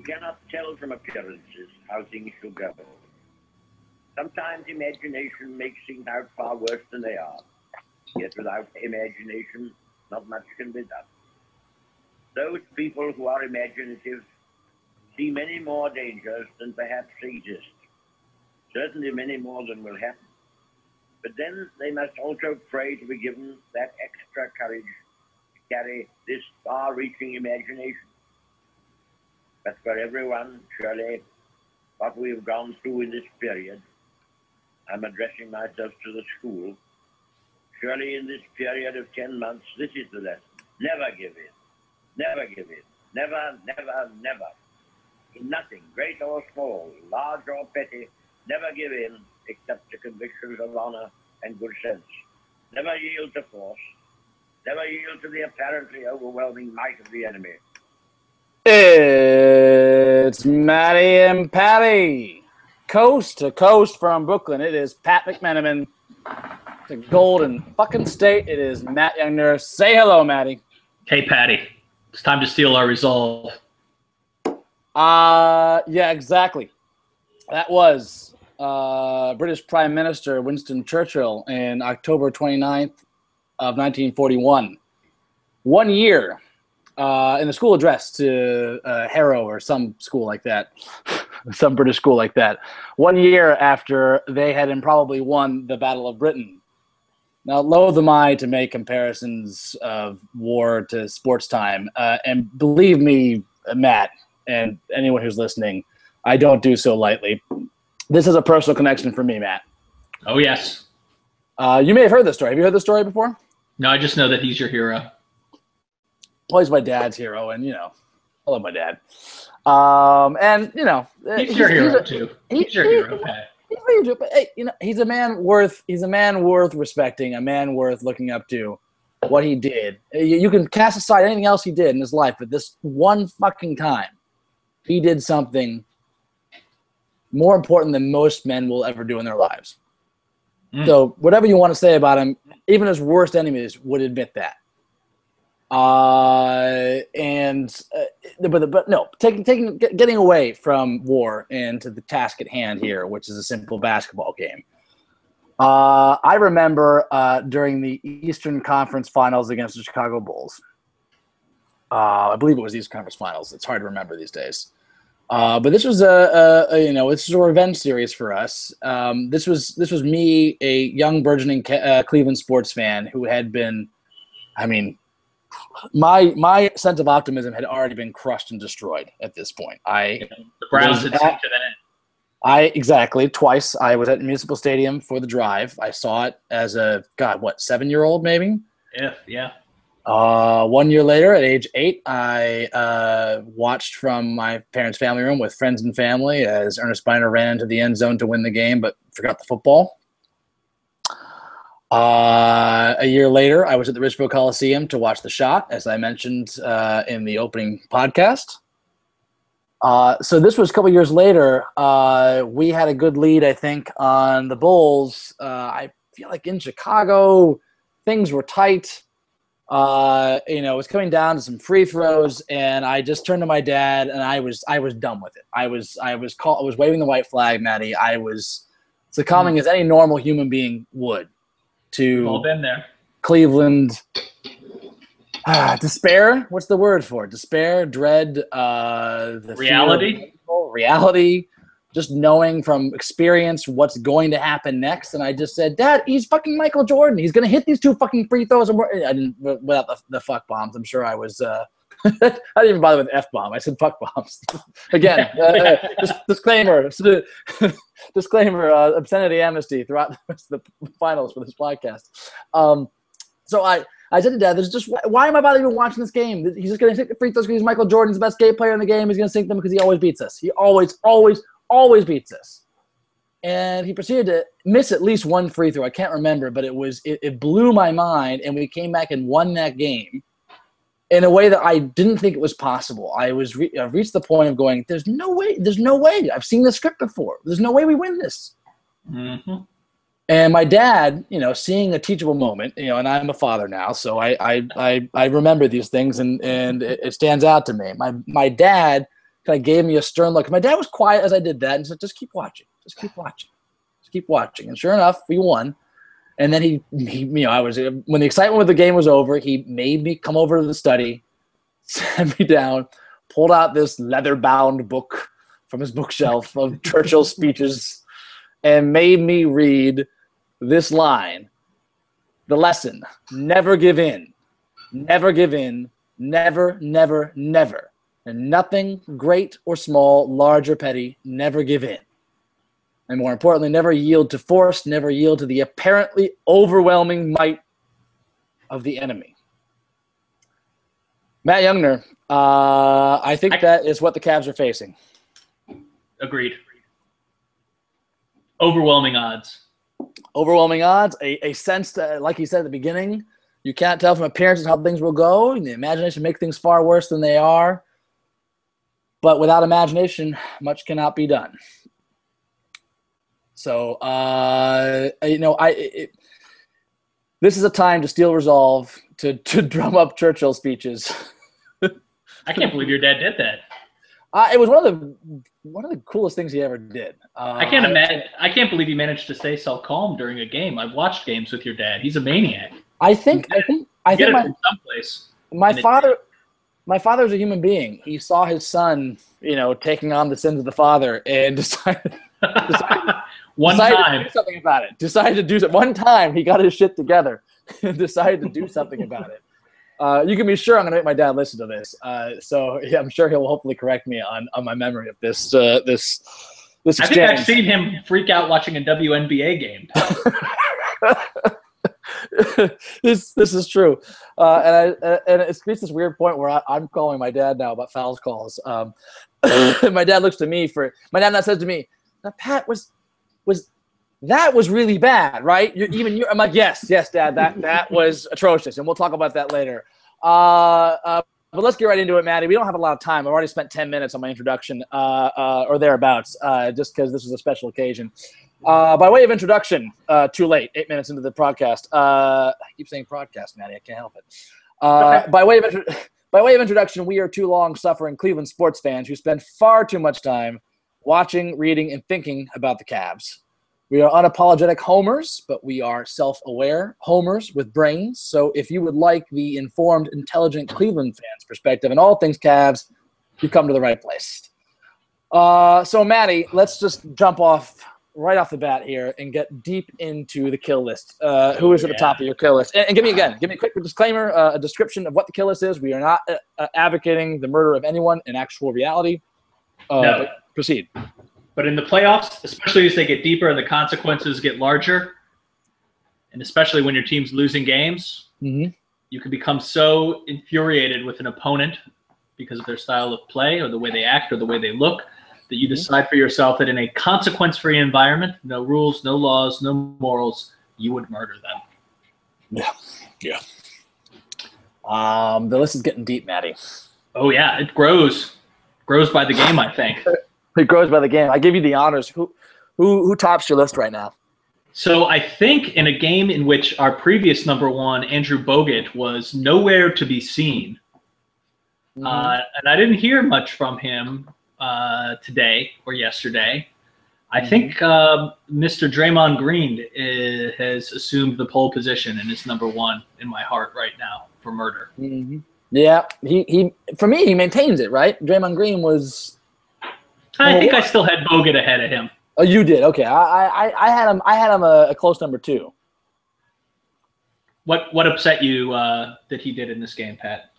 You cannot tell from appearances how things should go. Sometimes imagination makes things out far worse than they are. Yet without imagination, not much can be done. Those people who are imaginative see many more dangers than perhaps exist. Certainly many more than will happen. But then they must also pray to be given that extra courage to carry this far-reaching imagination. For everyone, surely, what we've gone through in this period, I'm addressing myself to the school, surely in this period of 10 months, this is the lesson. Never give in. Never give in. Never, never, never. In nothing, great or small, large or petty, never give in except to convictions of honor and good sense. Never yield to force. Never yield to the apparently overwhelming might of the enemy. It's Matty and Patty. Coast to coast from Brooklyn. It is Pat McMenamin. The Golden fucking State. It is Matt Youngner. Say hello, Matty. Hey, Patty. It's time to steel our resolve. Uh, yeah, exactly. That was uh, British Prime Minister Winston Churchill in October 29th of 1941. One year uh, in the school address to uh, Harrow or some school like that, some British school like that. One year after they had improbably won the Battle of Britain. Now, loath am I to make comparisons of war to sports time, uh, and believe me, Matt, and anyone who's listening, I don't do so lightly. This is a personal connection for me, Matt. Oh, yes. Uh, you may have heard this story. Have you heard this story before? No, I just know that he's your hero. He's my dad's hero, and you know, I love my dad. Um, and you know, he's, your hero a, too. He's he, your he, hero, Pat. He's, but hey, you know, he's a man worth. He's a man worth respecting. A man worth looking up to. What he did, you, you can cast aside anything else he did in his life, but this one fucking time, he did something more important than most men will ever do in their lives. Mm. So whatever you want to say about him, even his worst enemies would admit that. Uh, and uh, but but no, taking taking getting away from war and to the task at hand here, which is a simple basketball game. Uh, I remember uh, during the Eastern Conference Finals against the Chicago Bulls. Uh, I believe it was Eastern Conference Finals. It's hard to remember these days. Uh, but this was a, a, a, you know this is a revenge series for us. Um, this was this was me, a young burgeoning uh, Cleveland sports fan who had been, I mean, my my sense of optimism had already been crushed and destroyed at this point. I the Browns had at, I exactly twice. I was at Municipal Stadium for the drive. I saw it as a God, what seven year old maybe. Yeah, yeah. Uh, one year later, at age eight, I uh, watched from my parents' family room with friends and family as Earnest Byner ran into the end zone to win the game, but forgot the football. Uh, a year later, I was at the Richfield Coliseum to watch the shot, as I mentioned uh, in the opening podcast. Uh, so this was a couple years later. Uh, we had a good lead, I think, on the Bulls. Uh, I feel like in Chicago, things were tight uh, you know, it was coming down to some free throws, and I just turned to my dad, and I was I was done with it. I was I was call, I was waving the white flag, Matty. I was succumbing mm. as any normal human being would to all been there. Cleveland. Ah, despair. What's the word for it? Despair, dread, uh, the reality, reality just knowing from experience what's going to happen next. And I just said, Dad, he's fucking Michael Jordan. He's going to hit these two fucking free throws. And I didn't, without the, the fuck bombs, I'm sure I was, uh, I didn't even bother with F bomb. I said fuck bombs. Again, uh, disclaimer, disclaimer, uh, obscenity amnesty throughout the finals for this podcast. Um, so I, I said to Dad, "There's just why am I bothering even watching this game? He's just going to take the free throws because he's Michael Jordan's the best game player in the game. He's going to sink them because he always beats us. He always, always, always beats us. And he proceeded to miss at least one free throw. I can't remember, but it was it, it blew my mind. And we came back and won that game in a way that I didn't think it was possible. I was re- I've reached the point of going, "There's no way. There's no way. I've seen this script before. There's no way we win this." Mm-hmm. And my dad, you know, seeing a teachable moment, you know, and I'm a father now, so I I I, I remember these things, and and it, it stands out to me. My my dad kind of gave me a stern look. My dad was quiet as I did that and said, "Just keep watching. Just keep watching. Just keep watching." And sure enough, we won. And then he, he, you know, I was when the excitement with the game was over, he made me come over to the study, sat me down, pulled out this leather-bound book from his bookshelf of Churchill's speeches, and made me read this line: the lesson: never give in, never give in, never, never, never, and nothing, great or small, large or petty, never give in and more importantly, never yield to force, never yield to the apparently overwhelming might of the enemy. Matt Youngner, uh, I think I- that is what the Cavs are facing. Agreed. Overwhelming odds. Overwhelming odds, a, a sense that, like you said at the beginning, you can't tell from appearances how things will go. The imagination makes things far worse than they are. But without imagination, much cannot be done. So, uh, you know, I it, this is a time to steel resolve, to to drum up Churchill speeches. I can't believe your dad did that. Uh, it was one of the one of the coolest things he ever did. Uh, I can't imagine. I can't believe he managed to stay so calm during a game. I've watched games with your dad. He's a maniac. I think I think I think my someplace. my father my father's a human being. He saw his son, you know, taking on the sins of the father, and decided One decided to time. do something about it. Decided to do it. One time, he got his shit together and decided to do something about it. Uh, you can be sure I'm going to make my dad listen to this. Uh, so yeah, I'm sure he'll hopefully correct me on, on my memory of this uh, this this I think. I've seen him freak out watching a WNBA game. this this is true, uh, and I and it reached this weird point where I, I'm calling my dad now about fouls calls. Um, my dad looks to me for my dad now says to me, "Now Pat was was that was really bad, right? You're, even you." I'm like, "Yes, yes, Dad, that that was atrocious," and we'll talk about that later. Uh, uh, but let's get right into it, Matty. We don't have a lot of time. I've already spent 10 minutes on my introduction uh, uh, or thereabouts, uh, just because this is a special occasion. Uh, by way of introduction, uh, too late, eight minutes into the podcast. Uh, I keep saying podcast, Matty. I can't help it. Uh, By way of intro- by way of introduction, we are two long-suffering Cleveland sports fans who spend far too much time watching, reading, and thinking about the Cavs. We are unapologetic homers, but we are self-aware homers with brains. So, if you would like the informed, intelligent Cleveland fans' perspective on all things Cavs, you come to the right place. Uh, so, Matty, let's just jump off right off the bat here and get deep into the kill list. Uh, who is at the top of your kill list? And, and give me again, give me a quick disclaimer, uh, a description of what the kill list is. We are not uh, uh, advocating the murder of anyone in actual reality. Uh, No. But proceed. But in the playoffs, especially as they get deeper and the consequences get larger, and especially when your team's losing games, hmm you can become so infuriated with an opponent because of their style of play or the way they act or the way they look that you Mhm. decide for yourself that in a consequence free environment, no rules, no laws, no morals, you would murder them. Yeah. Yeah. Um, the list is getting deep, Matty. Oh, yeah, it grows. Grows by the game, I think. It grows by the game. I give you the honors. Who, who, who tops your list right now? So I think in a game in which our previous number one, Andrew Bogut, was nowhere to be seen, Mm-hmm. uh, and I didn't hear much from him uh, today or yesterday. I Mhm. think uh, Mr. Draymond Green uh, has assumed the pole position and is number one in my heart right now for murder. Mhm. Yeah, he, he for me he maintains it right. Draymond Green was I Well, think I still had Bogut ahead of him. oh you did okay. I I, I had him I had him a, a close number two. What what upset you uh, that he did in this game, Pat?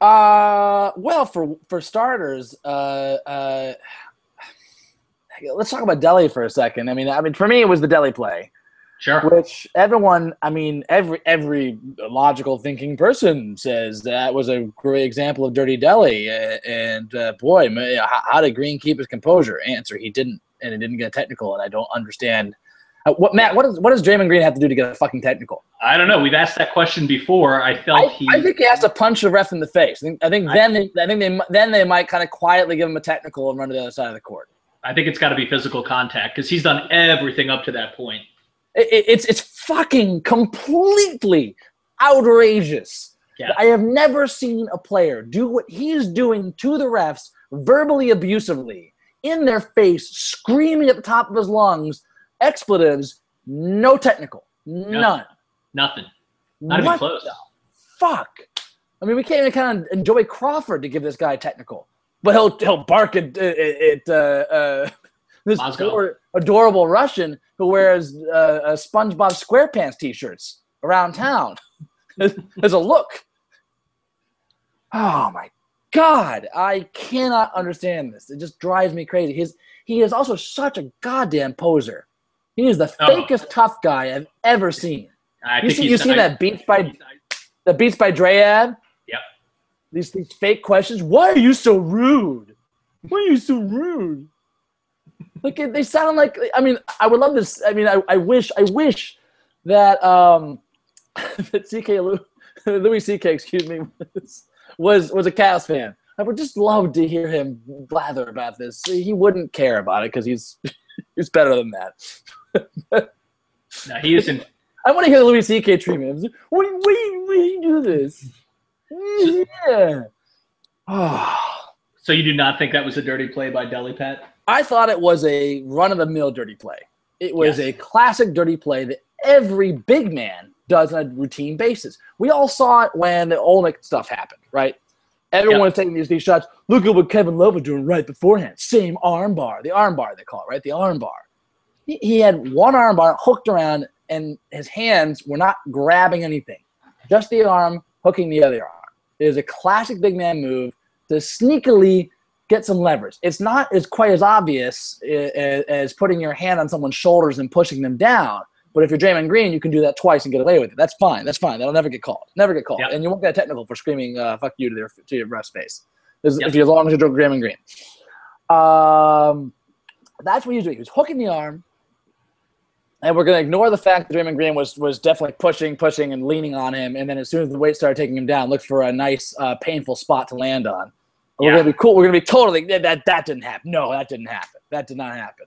Uh, well, for for starters, uh, uh, let's talk about Delly for a second. I mean, I mean, for me, it was the Delly play, Sure. which everyone, I mean, every every logical thinking person says that was a great example of dirty Delly. Uh, and uh, boy, how, did Green keep his composure? Answer: He didn't, and he didn't get technical. And I don't understand. Uh, what Matt? What does what does Draymond Green have to do to get a fucking technical? I don't know. We've asked that question before. I felt I, he. I think he has to punch the ref in the face. I think, I think I- then they, I think they then they might kind of quietly give him a technical and run to the other side of the court. I think it's got to be physical contact because he's done everything up to that point. It, it- it's it's fucking completely outrageous. Yeah. I have never seen a player do what he's doing to the refs verbally abusively in their face, screaming at the top of his lungs, expletives, no technical, none. Nothing. Not even close. fuck? I mean, we can't even kind of enjoy Crawford to give this guy technical, but he'll he'll bark at, at, at uh, uh, this ador- adorable Russian who wears uh, uh, SpongeBob SquarePants t-shirts around town as a look. Oh my god, I cannot understand this. It just drives me crazy. His he is also such a goddamn poser. He is the Oh. fakest tough guy I've ever seen. I You see, you seen I- that Beats by the Beats by Dre ad? Yep. These these fake questions. Why are you so rude? Why are you so rude? Like it- they sound like. I mean, I would love this. I mean, I, I wish I wish that um that CK Lou, Louis CK, excuse me, was was was a Cavs fan. I would just love to hear him blather about this. He wouldn't care about it because he's he's better than that. No, he isn't. I want to hear the Louis C.K. treatment. Why, why you do this? Yeah. Oh. So you do not think that was a dirty play by Delly Pat? I thought it was a run of the mill dirty play. It was Yes. a classic dirty play that every big man does on a routine basis. We all saw it when the Olynyk stuff happened, right? Everyone Yeah. was taking these, these shots. Look at what Kevin Love was doing right beforehand. Same arm bar. The arm bar, they call it, right? The arm bar. He, he had one arm bar hooked around, and his hands were not grabbing anything, just the arm hooking the other arm. It is a classic big man move to sneakily get some leverage. It's not as quite as obvious a- a- as putting your hand on someone's shoulders and pushing them down. But if you're Draymond Green, you can do that twice and get away with it. That's fine. That's fine. That'll never get called. Never get called. Yep. And you won't get technical for screaming uh, "fuck you" to their to your ref's face. As, Yep. if you as long as you're Draymond Green. Um, that's what he was doing. He was hooking the arm, and we're going to ignore the fact that Draymond Green was was definitely pushing, pushing, and leaning on him. And then as soon as the weight started taking him down, look for a nice, uh, painful spot to land on. We're gonna be cool. We're gonna be totally that, that that didn't happen. No, that didn't happen. That did not happen.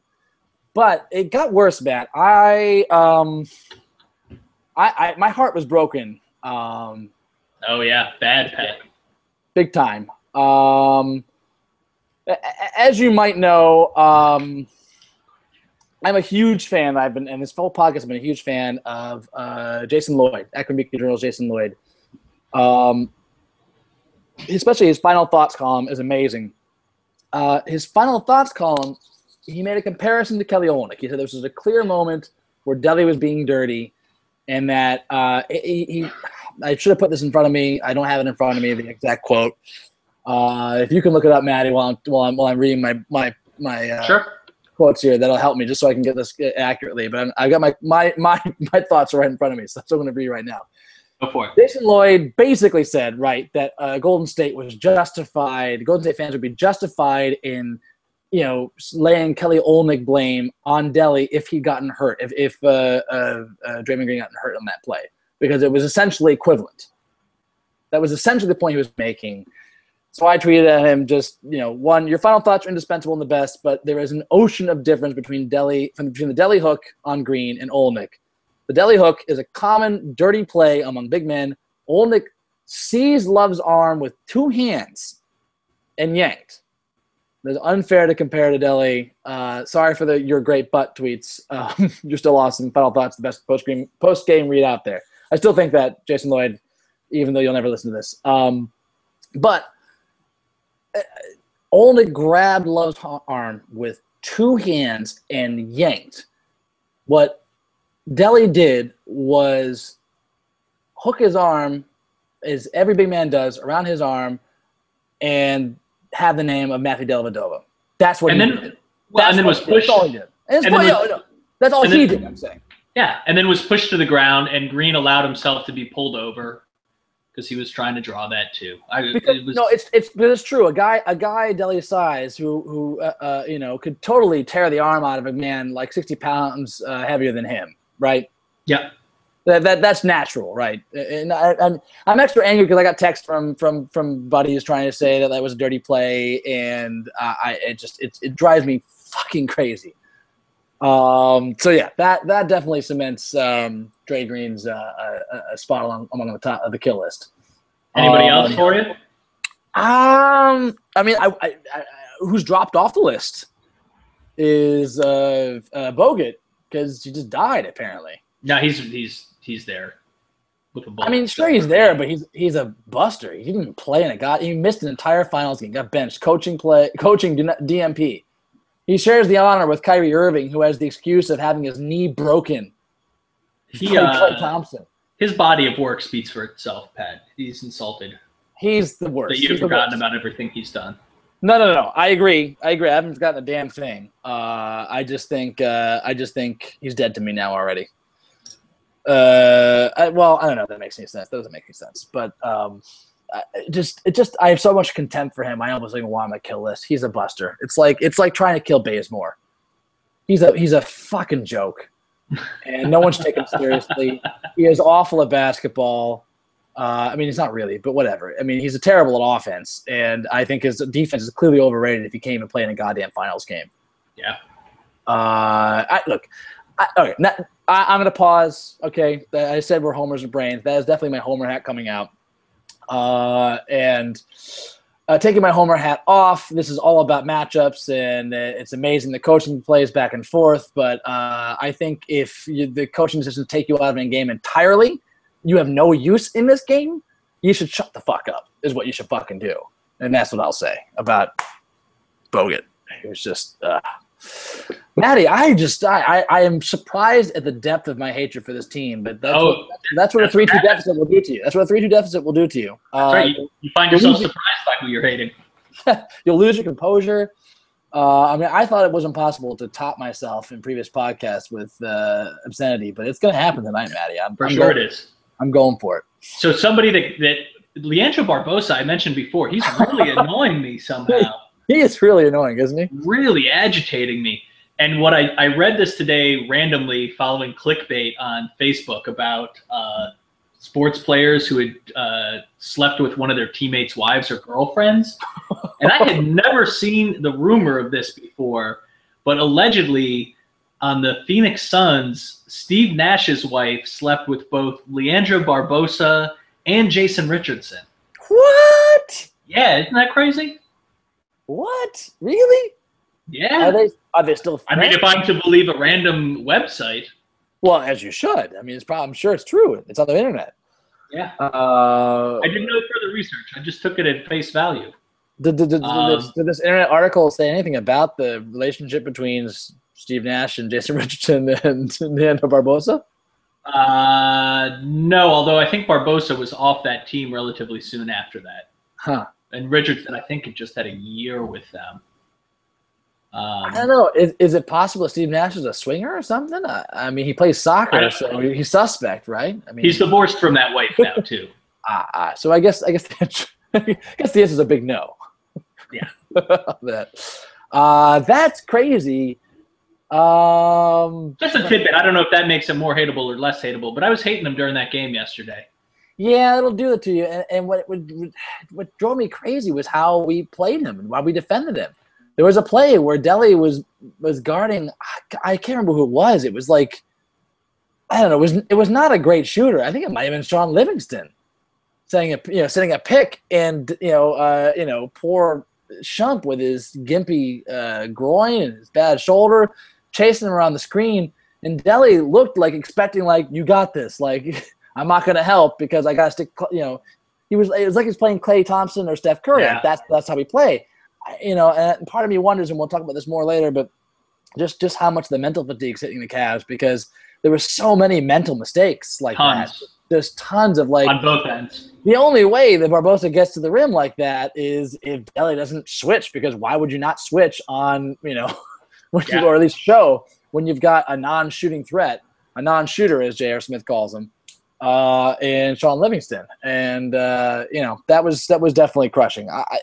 But it got worse, Matt. I um, I, I my heart was broken. Um, Oh yeah, bad Pat. big time. Um, as you might know, um, I'm a huge fan. I've been, and this whole podcast, I've been a huge fan of uh, Jason Lloyd, Akron Beacon Journal's Jason Lloyd. Um, especially his final thoughts column is amazing. Uh, his final thoughts column, he made a comparison to Kelly Olynyk. He said this was a clear moment where Delly was being dirty, and that uh, he, he I should have put this in front of me. I don't have it in front of me. The exact quote. Uh, if you can look it up, Matty, while I'm while I'm, while I'm reading my my my uh, Sure. quotes here, that'll help me just so I can get this accurately. But I'm, I've got my my my my thoughts right in front of me, so that's what I'm going to read right now. For it. Jason Lloyd basically said, right, that uh, Golden State was justified. Golden State fans would be justified in, you know, laying Kelly Olynyk blame on Delly if he'd gotten hurt, if if uh, uh, uh, Draymond Green gotten hurt on that play, because it was essentially equivalent. That was essentially the point he was making. So I tweeted at him, just you know, one, your final thoughts are indispensable and the best, but there is an ocean of difference between Delly, from between the Delly hook on Green and Olynyk. The Delly hook is a common dirty play among big men. Olynyk seized Love's arm with two hands and yanked. It's unfair to compare to Delly. Uh, sorry for the your great butt tweets. Um, you're still awesome. Final thoughts, the best post game post game read out there. I still think that Jason Lloyd, even though you'll never listen to this, um, but uh, grabbed Love's arm with two hands and yanked. What Delly did was hook his arm, as every big man does, around his arm, and have the name of Matthew Dellavedova. That's what And he then- did. Well, That's and then was he did. That's all he did. And and was- no. That's all he then- did. I'm saying. Yeah, and then was pushed to the ground, and Green allowed himself to be pulled over because he was trying to draw that too. I, Because, it was, no, it's it's but it's true. A guy a guy Delly's size who who uh, uh, you know could totally tear the arm out of a man like sixty pounds uh, heavier than him, right? yeah, That, that that's natural, right? And I, I'm I'm extra angry because I got text from from from buddies trying to say that that was a dirty play, and uh, I it just it it drives me fucking crazy. Um, so yeah, that that definitely cements um, Dre Green's uh, a, a spot along among the top of the kill list. anybody Um, else for you? Um, Um, I mean, I, I, I who's dropped off the list is uh, uh Bogut because he just died apparently. No, he's he's he's there with a I mean, sure he's there, but he's he's a buster. He didn't play in a god. He missed an entire finals game. Got benched. Coaching play, coaching DNP. He shares the honor with Kyrie Irving, who has the excuse of having his knee broken. He, uh, Thompson. His body of work speaks for itself, Pat. He's insulted. He's the worst. That you've forgotten about everything he's done. No, no, no. I agree. I agree. I haven't forgotten a damn thing. Uh, I just think uh, I just think he's dead to me now already. Uh, I, well, I don't know that makes any sense. That doesn't make any sense. But um, I, just it just I have so much contempt for him. I almost even want him to kill list. He's a buster. It's like it's like trying to kill Bazemore. He's a he's a fucking joke, and no one's taking him seriously. He is awful at basketball. Uh, I mean, he's not really, but whatever. I mean, he's a terrible at offense, and I think his defense is clearly overrated if he can't even play in a goddamn finals game. Yeah. Uh, I, look, I, okay, not, I, am going to pause. Okay, I said we're homers and brains. That is definitely my homer hat coming out. Uh, and uh, taking my homer hat off, this is all about matchups, and it's amazing the coaching plays back and forth. But uh, I think if you, the coaching decisions take you out of a game entirely – you have no use in this game, you should shut the fuck up. Is what you should fucking do, and that's what I'll say about Bogut. It was just, uh, Matty. I just, I, I, I, am surprised at the depth of my hatred for this team. But that's, oh, what, that's, what a three-two deficit will do to you. That's what a three-two deficit will do to you. Uh, right. You, you, find yourself surprised by who you're hating. you'll lose your composure. Uh, I mean, I thought it was impossible to top myself in previous podcasts with uh, obscenity, but it's going to happen tonight, Matty. I'm, For I'm sure, going, it is. I'm going for it. So somebody that that Leandro Barbosa, I mentioned before, he's really annoying me somehow. He is really annoying, isn't he? Really agitating me. And what I, I read this today randomly following clickbait on Facebook about uh, sports players who had uh, slept with one of their teammates' wives or girlfriends. and I had never seen the rumor of this before, but allegedly on the Phoenix Suns, Steve Nash's wife slept with both Leandro Barbosa and Jason Richardson. What? Yeah, isn't that crazy? What? Really? Yeah. Are they are they still friends? I mean, if I'm to believe a random website. Well, as you should. I mean, it's probably, I'm sure it's true. It's on the internet. Yeah. Uh, I didn't know further research. I just took it at face value. Did, did, did, um, did, did this internet article say anything about the relationship between Steve Nash and Jason Richardson and Leandro Barbosa? Uh, no, although I think Barbosa was off that team relatively soon after that. Huh. And Richardson, I think, had just had a year with them. Um, I don't know. Is, is it possible Steve Nash is a swinger or something? I, I mean, he plays soccer, so he's suspect, right? I mean, he's divorced from that wife now too. ah, ah, so I guess I guess the, I guess the answer is a big no. Yeah. that. Uh, that's crazy. Um, Just a tidbit. I don't know if that makes him more hateable or less hateable, but I was hating him during that game yesterday. Yeah, it'll do it to you. And, and what, what what drove me crazy was how we played him and why we defended him. There was a play where Delly was was guarding. I can't remember who it was. It was like I don't know. It was it was not a great shooter. I think it might have been Shaun Livingston, setting a you know setting a pick, and you know uh, you know poor Shump with his gimpy uh, groin and his bad shoulder chasing him around the screen. And Delly looked like expecting, like, you got this. Like, I'm not going to help because I got to stick, you know. He was, it was like he's playing Klay Thompson or Steph Curry. Yeah. That's, that's how we play. You know, and part of me wonders, and we'll talk about this more later, but just, just how much the mental fatigue is hitting the Cavs because there were so many mental mistakes like tons. that. There's tons of like on both ends. The only way that Barbosa gets to the rim like that is if Delly doesn't switch because why would you not switch on you know when yeah. you, or at least show when you've got a non-shooting threat, a non-shooter, as J.R. Smith calls him, uh, and Shaun Livingston, and uh, you know that was that was definitely crushing. I, I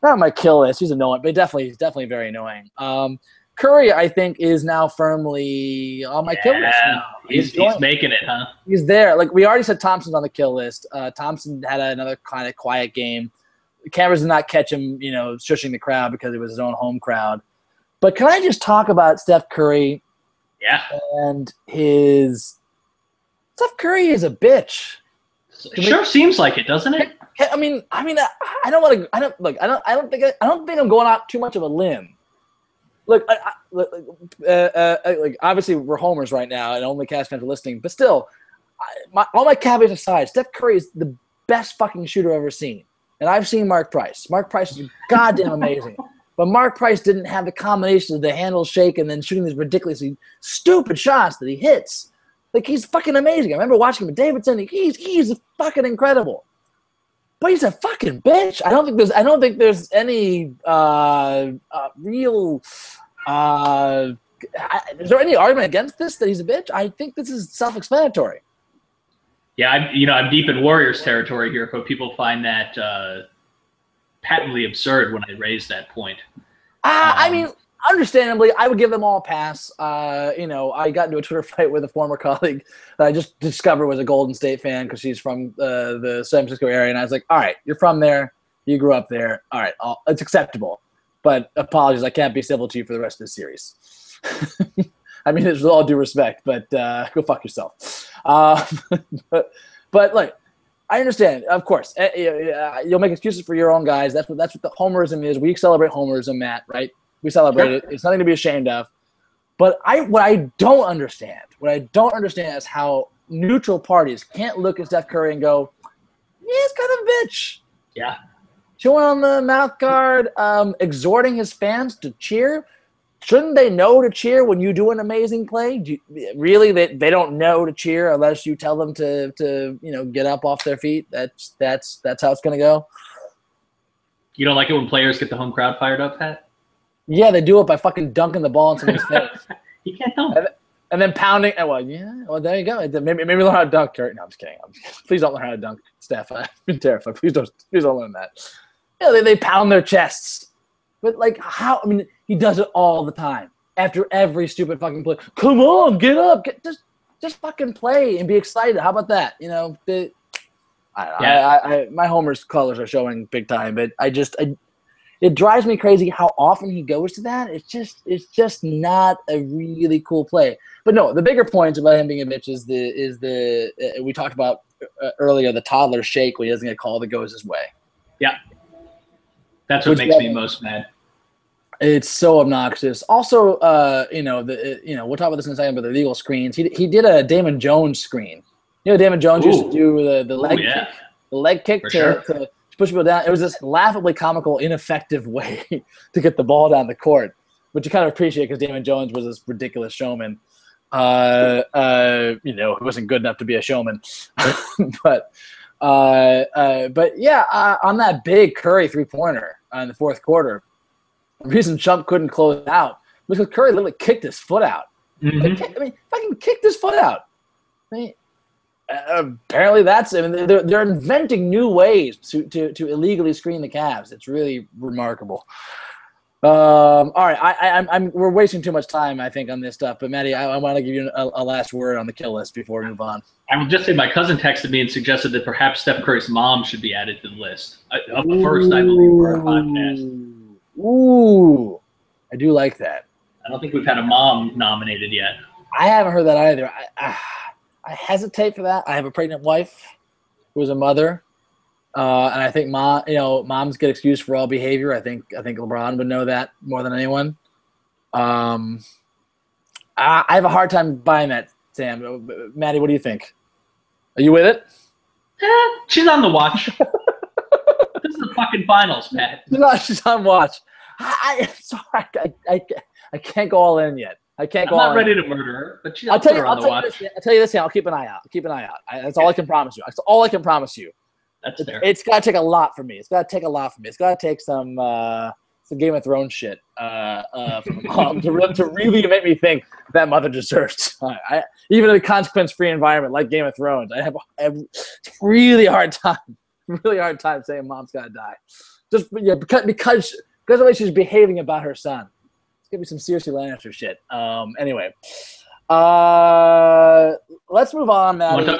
not on my kill list. He's annoying, but definitely he's definitely very annoying. Um, Curry, I think, is now firmly on my yeah, kill list. He's, he's, he's, making it, huh? He's there. Like we already said, Thompson's on the kill list. Uh, Thompson had another kind of quiet game. The cameras did not catch him, you know, shushing the crowd because it was his own home crowd. But can I just talk about Steph Curry? Yeah. And his Steph Curry is a bitch. It sure seems like it, doesn't it? I mean, I mean, I, I don't want to. I don't look. I don't. I don't think. I don't think I'm going out too much of a limb. Look, I, I, look, uh, uh, like obviously we're homers right now, and only Cavs fans are listening. But still, I, my, all my caveats aside, Steph Curry is the best fucking shooter I've ever seen, and I've seen Mark Price. Mark Price is goddamn amazing. But Mark Price didn't have the combination of the handle shake and then shooting these ridiculously stupid shots that he hits. Like he's fucking amazing. I remember watching him at Davidson. He's he's fucking incredible. But he's a fucking bitch. I don't think there's I don't think there's any uh, uh, real. Uh, I, is there any argument against this that he's a bitch? I think this is self-explanatory. Yeah, I'm, you know, I'm deep in Warriors territory here, but people find that uh, patently absurd when I raise that point. Uh, I Um, mean, understandably, I would give them all a pass. Uh, you know, I got into a Twitter fight with a former colleague that I just discovered was a Golden State fan because she's from uh, the San Francisco area, and I was like, "All right, you're from there, you grew up there. All right, I'll, it's acceptable." But apologies, I can't be civil to you for the rest of the series. I mean, it's with all due respect, but uh, go fuck yourself. Uh, but, but like, I understand, of course. eh, You'll make excuses for your own guys. That's what that's what the homerism is. We celebrate homerism, Matt. Right? We celebrate it. It's nothing to be ashamed of. But I, what I don't understand, what I don't understand is how neutral parties can't look at Steph Curry and go, "Yeah, he's kind of a bitch." Yeah. chewing on the mouth guard, um, exhorting his fans to cheer. Shouldn't they know to cheer when you do an amazing play? Do you, really, they, they don't know to cheer unless you tell them to to you know get up off their feet. That's that's that's how it's gonna go. You don't like it when players get the home crowd fired up, Pat? Yeah, they do it by fucking dunking the ball in somebody's face You can't help And- and then pounding. oh, Well, yeah, well there you go. Maybe maybe learn how to dunk. Kurt. No, I'm just kidding. I'm just. Please don't learn how to dunk, Steph. I've been terrified. Please don't please don't learn that. Yeah, they, they pound their chests. But like how I mean he does it all the time. After every stupid fucking play. Come on, get up. Get, just just fucking play and be excited. How about that? You know, the, I. Yeah. I, I, I, my Homer's colors are showing big time, but I just I, it drives me crazy how often he goes to that. It's just it's just not a really cool play. But no, the bigger point about him being a bitch is the is the uh, we talked about uh, earlier the toddler shake when he doesn't get called that goes his way. That's what Which makes me most mad. It's so obnoxious. Also, uh, you know, the you know we'll talk about this in a second, but the legal screens. He he did a Damon Jones screen. You know, Damon Jones used to do the the Ooh, leg yeah. kick, the leg kick to, sure. to push people down. It was this laughably comical, ineffective way to get the ball down the court, which you kind of appreciate because Damon Jones was this ridiculous showman. Uh, uh, you know, he wasn't good enough to be a showman, but. Uh, uh, but yeah, uh, on that big Curry three pointer uh, in the fourth quarter, the reason Shump couldn't close out was because Curry literally kicked his foot out. Mhm. Like, kick- I mean, fucking kicked his foot out. I mean, apparently, that's. I mean, they're, they're inventing new ways to, to, to illegally screen the Cavs. It's really remarkable. Um, all right, I, I, I'm, I'm, we're wasting too much time, I think, on this stuff. But Matty, I, I want to give you a, a last word on the kill list before we move on. I will just say my cousin texted me and suggested that perhaps Steph Curry's mom should be added to the list. Up first, I believe, for our podcast. Ooh, I do like that. I don't think we've had a mom nominated yet. I haven't heard that either. I, I, I hesitate for that. I have a pregnant wife who is a mother, uh, and I think mom, you know, moms get excused for all behavior. I think I think LeBron would know that more than anyone. Um, I, I have a hard time buying that, Sam. Matty, what do you think? Are you with it? Eh, she's on the watch. this is the fucking finals, Pat. No, she's on watch. I, I sorry, I, I, I can't go all in yet. I can't I'm go all not in. ready to murder her, but she's I'll tell you. I'll the tell you, this, I'll tell you this. I'll keep an eye out. I'll keep an eye out. I, that's all I can promise you. That's all I can promise you. That's fair. It's got to take a lot from me. It's got to take a lot from me. It's got to take some uh, some Game of Thrones shit uh, uh, from mom to, re- to really make me think that mother deserves. I, I, even in a consequence-free environment like Game of Thrones, I have a, really hard time, really hard time saying mom's got to die. Just yeah, because because because of the way she's behaving about her son. It's gonna be some seriously Lannister shit. Um, anyway, uh, let's move on, Matty. Uh,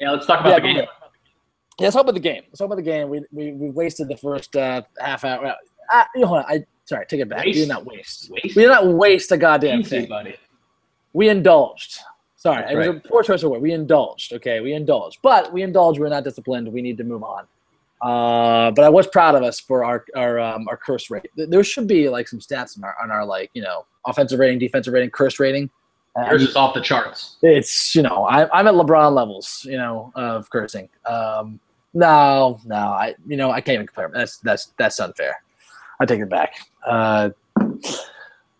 yeah, let's talk about yeah, the game. Ahead. Yeah, let's talk about the game. Let's talk about the game. We we, we wasted the first uh, half hour. Uh, you know, hold on. I sorry, take it back. We did not waste. Waste? We did not waste a goddamn Easy, thing. buddy. We indulged. Sorry, That's it was a poor choice of word. We indulged. Okay, we indulged, but we indulged. We're not disciplined. We need to move on. Uh, but I was proud of us for our our um, our curse rate. There should be like some stats on our on our like you know offensive rating, defensive rating, curse rating. Yours is off the charts. It's you know I, I'm at LeBron levels you know of cursing. Um, no, no, I you know I can't even compare. That's that's that's unfair. I take it back. Uh,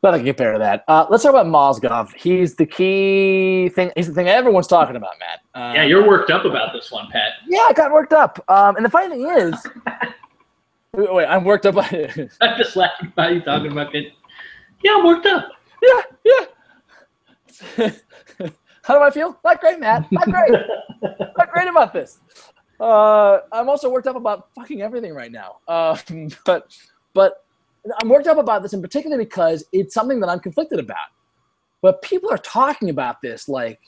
nothing compare to that. Uh, let's talk about Mozgov. He's the key thing. He's the thing everyone's talking about, Matt. Uh, yeah, you're worked up about this one, Pat. Yeah, I got worked up. Um, and the funny thing is, wait, wait, I'm worked up. I'm just laughing about you talking about it. Yeah, I'm worked up. Yeah, yeah. How do I feel? Not great, Matt. Not great. Not great about this. Uh, I'm also worked up about fucking everything right now. Uh, but but I'm worked up about this in particular because it's something that I'm conflicted about. But people are talking about this like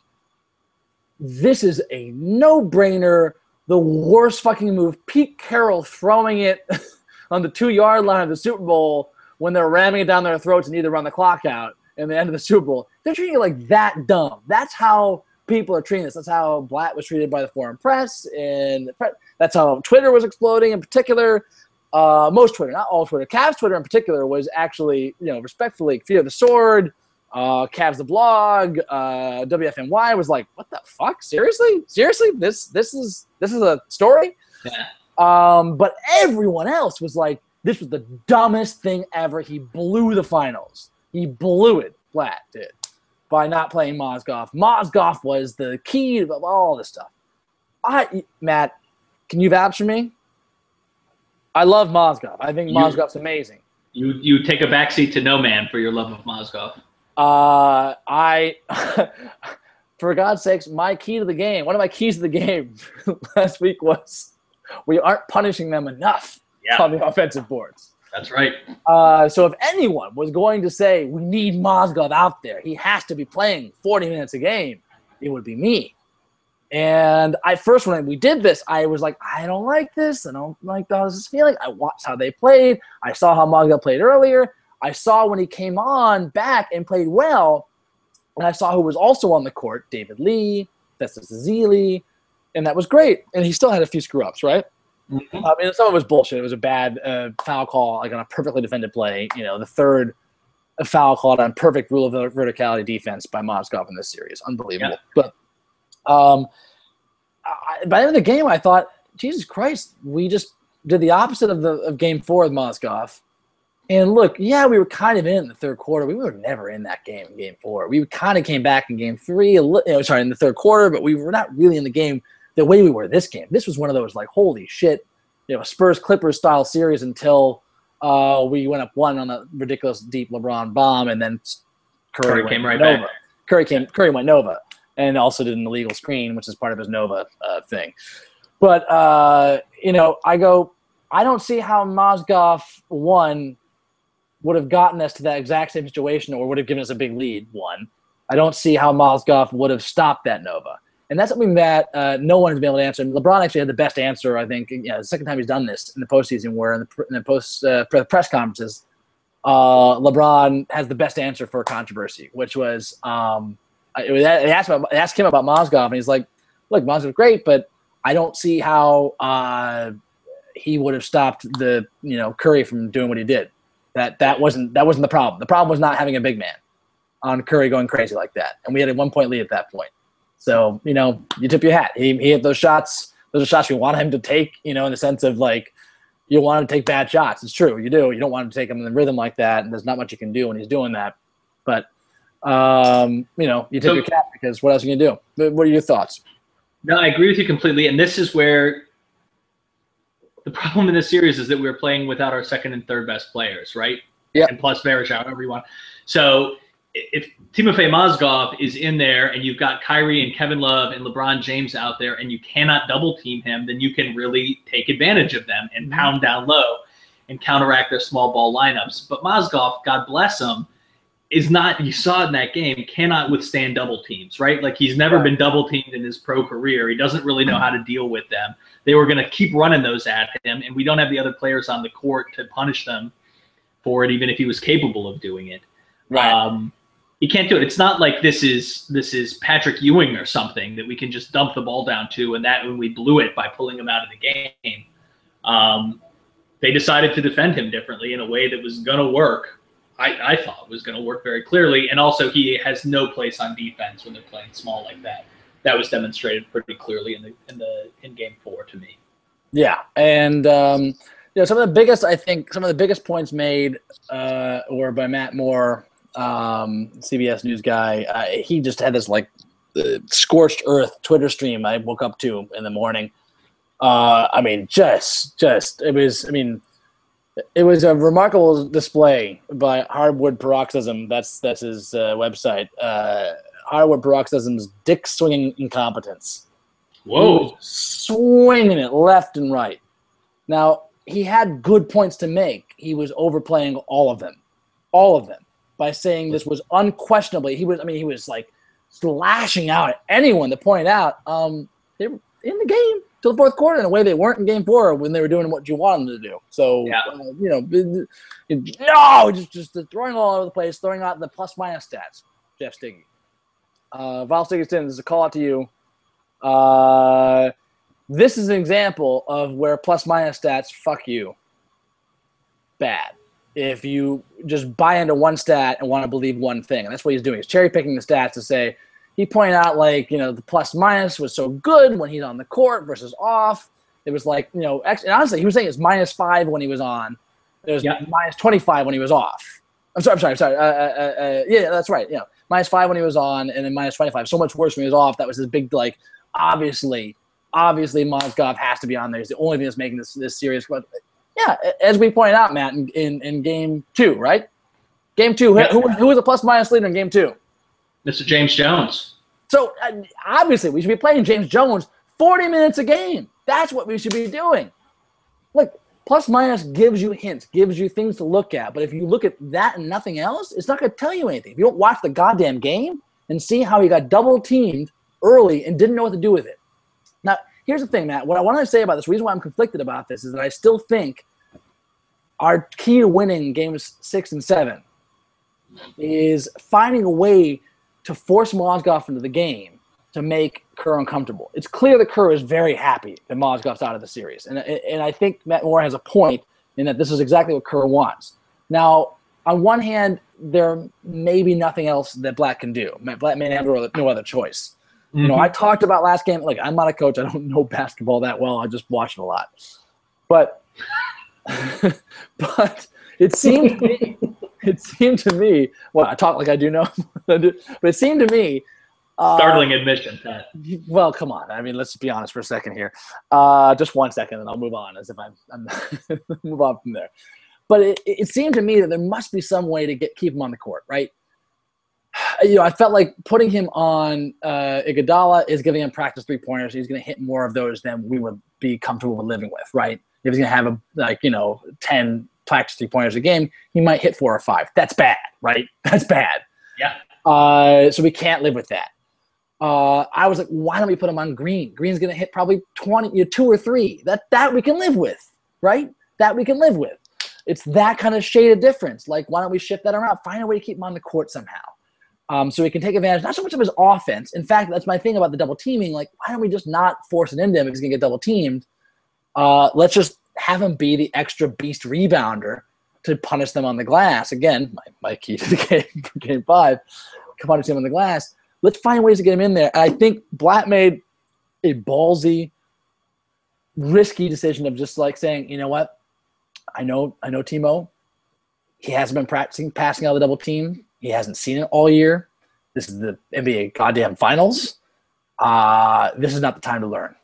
this is a no-brainer, the worst fucking move. Pete Carroll throwing it on the two-yard line of the Super Bowl when they're ramming it down their throats and need to run the clock out in the end of the Super Bowl. They're treating it like that dumb. That's how people are treating this. That's how Blatt was treated by the foreign press, and that's how Twitter was exploding in particular. Uh, most Twitter, not all Twitter. Cavs Twitter in particular was actually, you know, respectfully, Fear the Sword, uh, Cavs the blog, uh, WFNY was like, "What the fuck? Seriously? Seriously? This this is this is a story." Yeah. Um, but everyone else was like, "This was the dumbest thing ever." He blew the finals. He blew it. Blatt, did by not playing Mozgov. Mozgov was the key to all this stuff. I, Matt, can you vouch for me? I love Mozgov. I think Mozgov's amazing. You you take a backseat to no man for your love of Mozgov. Uh, I, for God's sakes, my key to the game. One of my keys to the game last week was we aren't punishing them enough yeah. on the offensive boards. That's right. Uh, so if anyone was going to say we need Mozgov out there, he has to be playing 40 minutes a game, it would be me. And I first when we did this, I was like, I don't like this. I don't like how this is feeling. I watched how they played. I saw how Mozgov played earlier. I saw when he came on back and played well. And I saw who was also on the court, David Lee, Festus Ezeli, and that was great. And he still had a few screw ups, right? Mm-hmm. I mean, some of it was bullshit. It was a bad uh, foul call, like on a perfectly defended play. You know, the third foul called on perfect rule of verticality defense by Mozgov in this series. Unbelievable. Yeah. But um, I, by the end of the game, I thought, Jesus Christ, we just did the opposite of the of game four with Mozgov. And look, yeah, we were kind of in the third quarter. We were never in that game in game four. We kind of came back in game three, you know, sorry, in the third quarter, but we were not really in the game the way we were this game. This was one of those like, holy shit, you know, Spurs Clippers style series until uh, we went up one on a ridiculous deep LeBron bomb, and then Curry, Curry came right Nova. back. Curry came. Curry went Nova, and also did an illegal screen, which is part of his Nova uh, thing. But uh, you know, I go. I don't see how Mozgov one would have gotten us to that exact same situation, or would have given us a big lead. One, I don't see how Mozgov would have stopped that Nova. And that's something that uh, no one has been able to answer. And LeBron actually had the best answer, I think. You know, the second time he's done this in the postseason, where in the, in the post uh, press conferences, uh, LeBron has the best answer for a controversy, which was um, they asked, about, they asked him about Mozgov, and he's like, "Look, Mozgov's great, but I don't see how uh, he would have stopped the you know Curry from doing what he did. That that wasn't that wasn't the problem. The problem was not having a big man on Curry going crazy like that, and we had a one point lead at that point. So, you know, you tip your hat. He, he hit those shots. Those are shots we want him to take, you know, in the sense of like, you want him to take bad shots. It's true. You do. You don't want him to take them in the rhythm like that. And there's not much you can do when he's doing that. But, um, you know, you tip so, your cap because what else are you going to do? What are your thoughts? No, I agree with you completely. And this is where the problem in this series is that we're playing without our second and third best players, right? Yeah. And plus however you want. So if Timofey Mozgov is in there and you've got Kyrie and Kevin Love and LeBron James out there and you cannot double team him, then you can really take advantage of them and mm-hmm. pound down low and counteract their small ball lineups. But Mozgov, God bless him, is not, you saw it in that game, cannot withstand double teams, right? Like he's never been double teamed in his pro career. He doesn't really know how to deal with them. They were going to keep running those at him, and we don't have the other players on the court to punish them for it, even if he was capable of doing it. Right. Um, he can't do it. It's not like this is this is Patrick Ewing or something that we can just dump the ball down to, and that when we blew it by pulling him out of the game. Um, they decided to defend him differently in a way that was going to work. I, I thought was going to work very clearly, and also he has no place on defense when they're playing small like that. That was demonstrated pretty clearly in the in the in game four to me. Yeah, and um, you know some of the biggest I think some of the biggest points made uh, were by Matt Moore, um, CBS News guy. Uh, he just had this like uh, scorched earth Twitter stream I woke up to in the morning. Uh, I mean, just just it was. I mean, it was a remarkable display by Hardwood Paroxysm. That's that's his uh, website. Uh, Hardwood Paroxysm's dick swinging incompetence. Whoa. swinging it left and right. Now, he had good points to make. He was overplaying all of them, all of them, by saying this was unquestionably, he was, I mean, he was like slashing out at anyone that pointed out um, they were in the game till the fourth quarter in a way they weren't in game four when they were doing what you wanted them to do. So, Yeah. uh, you know, no, just, just throwing all over the place, throwing out the plus minus stats, Jeff Stiggy. Uh, Val Stiggerson, this is a call out to you. Uh, this is an example of where plus minus stats fuck you bad if you just buy into one stat and want to believe one thing and that's what he's doing he's cherry picking the stats to say he pointed out like you know the plus minus was so good when he's on the court versus off it was like you know ex- and honestly he was saying it's minus five when he was on it was Yeah. minus 25 when he was off i'm sorry i'm sorry I'm sorry uh, uh, uh, yeah that's right yeah minus five when he was on and then minus 25 so much worse when he was off that was his big like obviously obviously Mozgov has to be on there. He's the only thing that's making this this serious. But yeah, as we pointed out, Matt, in, in, in game two, right? Game two, Yeah. who, who, was a plus minus leader in game two? Mr. James Jones. So uh, obviously, we should be playing James Jones 40 minutes a game. That's what we should be doing. Look, plus minus gives you hints, gives you things to look at. But if you look at that and nothing else, it's not going to tell you anything. If you don't watch the goddamn game and see how he got double teamed early and didn't know what to do with it. Now, here's the thing, Matt. What I want to say about this, the reason why I'm conflicted about this is that I still think our key to winning games six and seven is finding a way to force Mozgov into the game to make Kerr uncomfortable. It's clear that Kerr is very happy that Mozgov's out of the series. And, and I think Matt Moore has a point in that this is exactly what Kerr wants. Now, on one hand, there may be nothing else that Blatt can do. Blatt may have no other, no choice. You know, I talked about last game. Like, I'm not a coach. I don't know basketball that well. I just watch it a lot. But, but it seemed to me, it seemed to me. Well, I talk like I do know, but it seemed to me. Uh, startling admission. Pat. well, come on. I mean, let's be honest for a second here. Uh, just one second, and I'll move on as if I'm, I'm move on from there. But it, it seemed to me that there must be some way to get keep him on the court, right? You know, I felt like putting him on uh, Iguodala is giving him practice three pointers. He's going to hit more of those than we would be comfortable with living with, right? If he's going to have a like you know ten practice three pointers a game, he might hit four or five. That's bad, right? That's bad. Yeah. Uh, so we can't live with that. Uh, I was like, why don't we put him on Green? Green's going to hit probably 20, you know, two or three. That that we can live with, right? That we can live with. It's that kind of shade of difference. Like, why don't we shift that around? Find a way to keep him on the court somehow. Um, so he can take advantage, not so much of his offense. In fact, that's my thing about the double teaming. Like, why don't we just not force it into him if he's going to get double teamed? Uh, let's just have him be the extra beast rebounder to punish them on the glass. Again, my, my key to the game for game five, punish them on the glass let's find ways to get him in there. And I think Blatt made a ballsy, risky decision of just like saying, you know what, I know, I know Timo. He hasn't been practicing passing out of the double team. He hasn't seen it all year. This is the NBA goddamn finals. Uh, this is not the time to learn.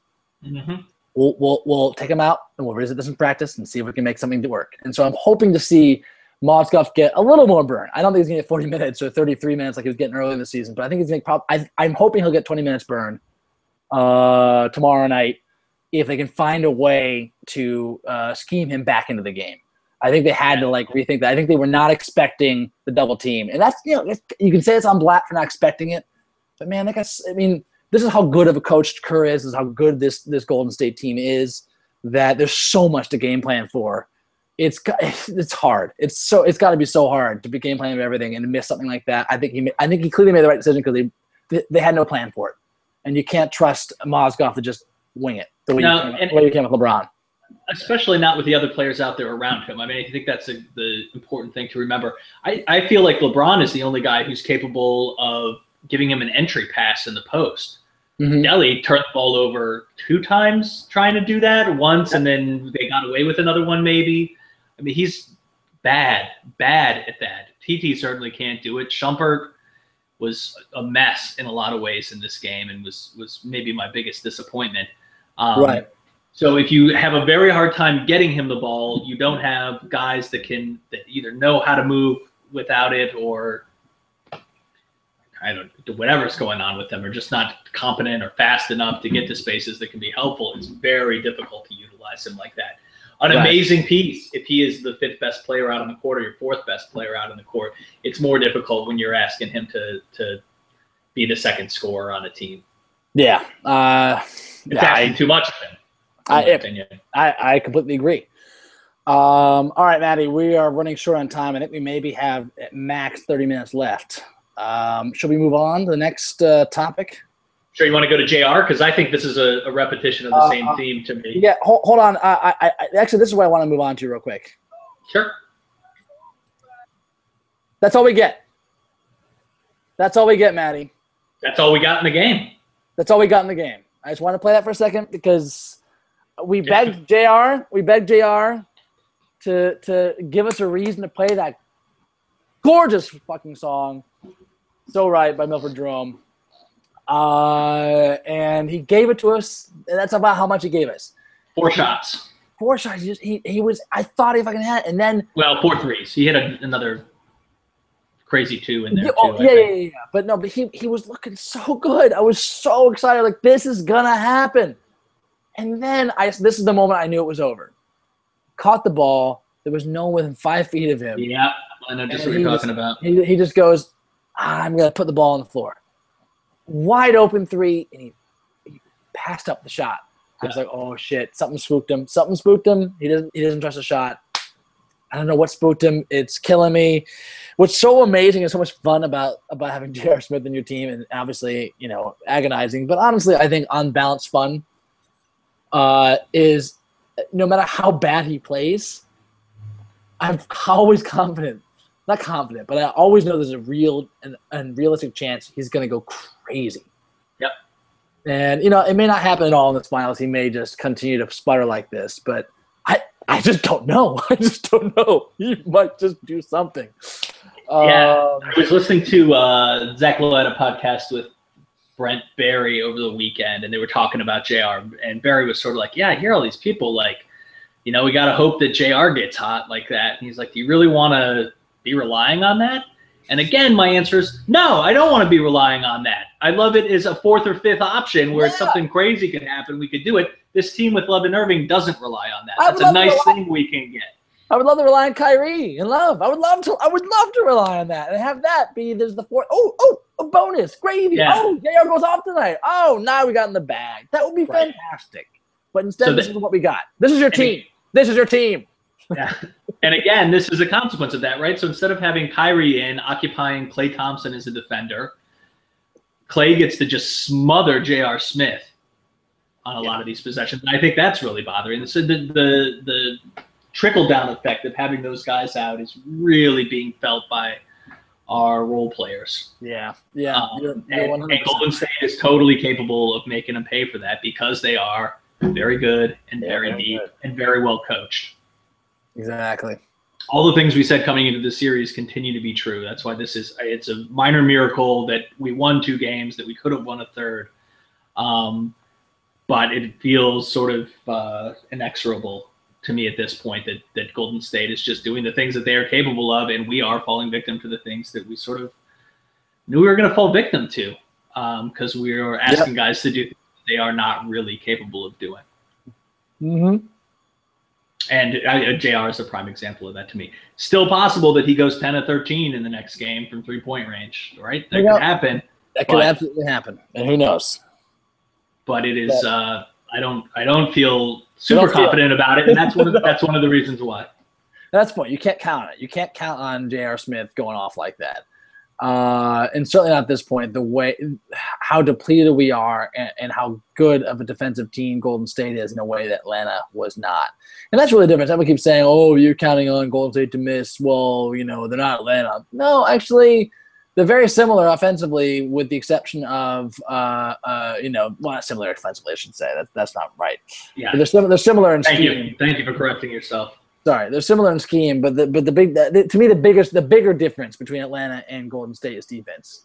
Mhm. We'll, we'll, we'll take him out and we'll visit this in practice and see if we can make something to work. And so I'm hoping to see Mozgov get a little more burn. I don't think he's going to get 40 minutes or 33 minutes like he was getting early in the season, but I think he's going to probably, I, I'm hoping he'll get 20 minutes burn uh, tomorrow night if they can find a way to uh, scheme him back into the game. I think they had to like rethink that. I think they were not expecting the double team, and that's you know it's, you can say it's on Blatt for not expecting it, but man, that guy's, I mean, this is how good of a coach Kerr is. This is how good this this Golden State team is. That there's so much to game plan for. It's it's hard. It's so it's got to be so hard to be game planning everything and to miss something like that. I think he I think he clearly made the right decision because they, they had no plan for it, and you can't trust Mozgov to just wing it the way, No, you, can, and- the way you can with LeBron. Especially not with the other players out there around him. I mean, I think that's a, the important thing to remember. I, I feel like LeBron is the only guy who's capable of giving him an entry pass in the post. Mhm. Delly turned the ball over two times trying to do that once, and then they got away with another one, maybe. I mean, he's bad, bad at that. TT certainly can't do it. Shumpert was a mess in a lot of ways in this game, and was was maybe my biggest disappointment. Um, Right. So if you have a very hard time getting him the ball, you don't have guys that can that either know how to move without it or I don't whatever's going on with them are just not competent or fast enough to get to spaces that can be helpful. It's very difficult to utilize him like that. An Right. amazing piece if he is the fifth best player out on the court or your fourth best player out on the court. It's more difficult when you're asking him to to be the second scorer on a team. Yeah. Uh, It's yeah, asking I, too much of him. I- opinion. I, I completely agree. Um, all right, Matty, we are running short on time. I think we maybe have at max 30 minutes left. Um, should we move on to the next uh, topic? Sure, you want to go to JR because I think this is a, a repetition of the Uh, same uh, theme to me. Yeah, hold, hold on. I, I, I, actually, this is what I want to move on to real quick. Sure. That's all we get. That's all we get, Matty. That's all we got in the game. That's all we got in the game. I just want to play that for a second because we begged JR, we begged JR to to give us a reason to play that gorgeous fucking song, "So Right" by Milford Jerome, uh, and he gave it to us. And that's about how much he gave us. Four shots. Four shots. He, just, he, he was. I thought he fucking had, it. and then Well, four threes. He hit a, another crazy two in there Yeah, too. oh, yeah, yeah, yeah, yeah. But no, but he he was looking so good. I was so excited. Like this is gonna happen. And then I this is the moment I knew it was over. Caught the ball. There was no one within five feet of him. Yeah, I know just And what you're talking about. He, he just goes, "Ah, I'm gonna put the ball on the floor. Wide open three, and he, he passed up the shot. I was like, oh shit, something spooked him. Something spooked him. He doesn't he doesn't trust a shot. I don't know what spooked him. It's killing me. What's so amazing and so much fun about about having J.R. Smith in your team, and obviously, you know, agonizing, but honestly, I think on balance, fun uh, is no matter how bad he plays, I'm always confident. Not confident, but I always know there's a real and, and realistic chance he's going to go crazy. Yep. And you know, it may not happen at all in the finals. He may just continue to sputter like this, but I I just don't know. I just don't know. He might just do something. Yeah. Um, I was listening to uh, Zach a podcast with Brent Barry over the weekend, and they were talking about JR. And Barry was sort of like, "Yeah, I hear all these people like, you know, we got to hope that JR gets hot like that." And he's like, "Do you really want to be relying on that?" And again, my answer is no. I don't want to be relying on that. I love it as a fourth or fifth option where Yeah. something crazy can happen. We could do it. This team with Love and Irving doesn't rely on that. That's a nice thing we can get. I would love to rely on Kyrie and love. I would love to. I would love to rely on that and have that be there's the fourth. Oh, oh, a bonus gravy. Yeah. Oh, JR goes off tonight. Oh, now we got in the bag. That would be Right. fantastic. But instead, So this the- is what we got. This is your it- team. This is your team. Yeah. And again, this is a consequence of that, right? So instead of having Kyrie in occupying Klay Thompson as a defender, Clay gets to just smother J.R. Smith on a Yeah. lot of these possessions. And I think that's really bothering. So the the the trickle down effect of having those guys out is really being felt by our role players. Yeah, yeah. Um, you're, you're and, and Golden State is totally capable of making them pay for that because they are very good and Yeah, very very deep good. and very well coached exactly. all the things we said coming into the series continue to be true. That's why this is it's a minor miracle that we won two games that we could have won a third. Um, but it feels sort of uh, inexorable to me at this point that that Golden State is just doing the things that they are capable of, and we are falling victim to the things that we sort of knew we were going to fall victim to because we are asking guys to do things they are not really capable of doing. Mm-hmm. And uh, JR is a prime example of that to me. Still possible that he goes 10 of 13 in the next game from three point range, right? That Yeah. could happen, That could But- absolutely happen, and who knows? but it is. Uh, I don't. I don't feel super don't feel- confident about it, and that's one. Of, No. That's one of the reasons why. That's the point. You can't count it. You can't count on J.R. Smith going off like that. Uh, and certainly not at this point. The way how depleted we are, and, and, how good of a defensive team Golden State is in a way that Atlanta was not, and that's really different. Everyone keeps saying, "Oh, you're counting on Golden State to miss." Well, you know they're not Atlanta. No, actually, they're very similar offensively, with the exception of uh, uh, you know, well, not similar offensively. I should say that that's not right. Yeah, but they're, sim- they're similar in Thank scheme. you. Thank you for correcting yourself. Sorry, they're similar in scheme, but the but the big the, to me the biggest the bigger difference between Atlanta and Golden State is defense.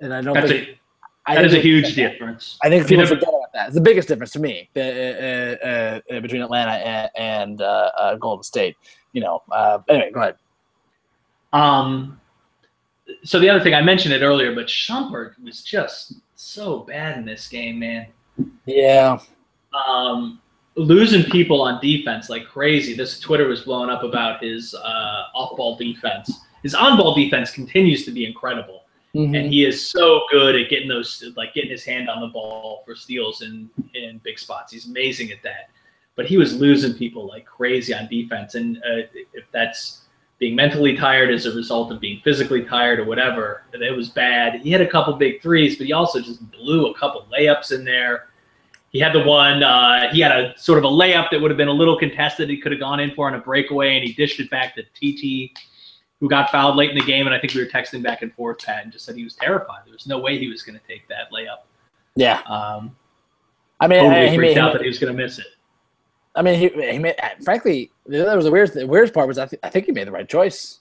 And I don't That's think a, I that think is a huge difference. I think You people never- forget about that. It's the biggest difference to me uh, uh, uh, between Atlanta and, and uh, uh, Golden State. You know. Uh, anyway, go ahead. Um, so the other thing I mentioned it earlier, but Shumpert was just so bad in this game, man. Yeah. Um, losing people on defense like crazy. This Twitter was blowing up about his uh, off-ball defense. His on-ball defense continues to be incredible, Mhm. and he is so good at getting those, like getting his hand on the ball for steals in in big spots. He's amazing at that. But he was losing people like crazy on defense, and uh, if that's being mentally tired as a result of being physically tired or whatever, it was bad. He had a couple big threes, but he also just blew a couple layups in there. He had the one. Uh, he had a sort of a layup that would have been a little contested. He could have gone in for on a breakaway, and he dished it back to TT, who got fouled late in the game. And I think we were texting back and forth, Pat, and just said he was terrified. There was no way he was going to take that layup. Yeah. Um, I mean, totally he freaked made, out that he was going to miss it. I mean, he, he made, frankly, that was the weirdest, the weirdest part was I, th- I think he made the right choice.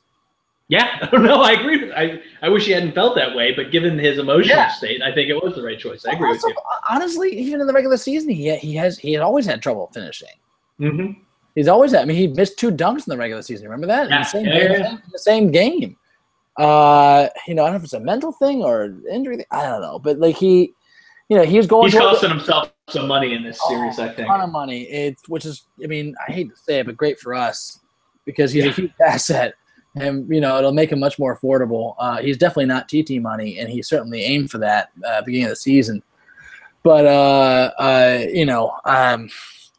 Yeah, I don't know. I agree. With, I I wish he hadn't felt that way, but given his emotional Yeah. state, I think it was the right choice. I agree Also, with you. Honestly, even in the regular season, he he has he had always had trouble finishing. you. hmm He's always had. I mean, he missed two dunks in the regular season. Remember that? In Yeah, the same, yeah, game, yeah. in the same game. Uh, you know, I don't know if it's a mental thing or injury. Thing. I don't know, but like he, you know, he was going He's costing himself some money in this series. I think. A ton of money. It's which is, I mean, I hate to say it, but great for us because he's Yeah. a huge asset, and you know, it'll make him much more affordable. Uh, he's definitely not TT money, and he certainly aimed for that uh, beginning of the season. But uh, uh, you know, um,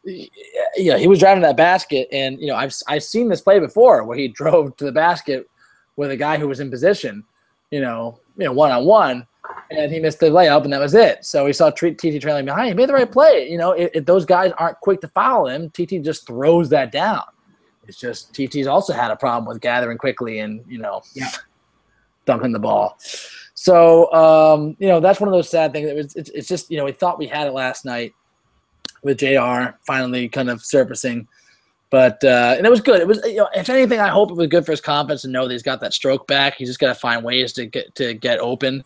yeah, he was driving that basket, and you know, I've I've seen this play before where he drove to the basket with a guy who was in position, you know, you know, one on one, and he missed the layup, and that was it. So we saw TT trailing behind. He made the right play. You know, if, if those guys aren't quick to foul him, TT just throws that down. It's just TT's also had a problem with gathering quickly and you know, Yeah. dunking the ball. So um, you know, that's one of those sad things. It was, it's, it's just you know, we thought we had it last night with Jr. finally kind of surfacing. But uh, and it was good. It was you know, if anything, I hope it was good for his confidence to know that he's got that stroke back. He's just got to find ways to get to get open.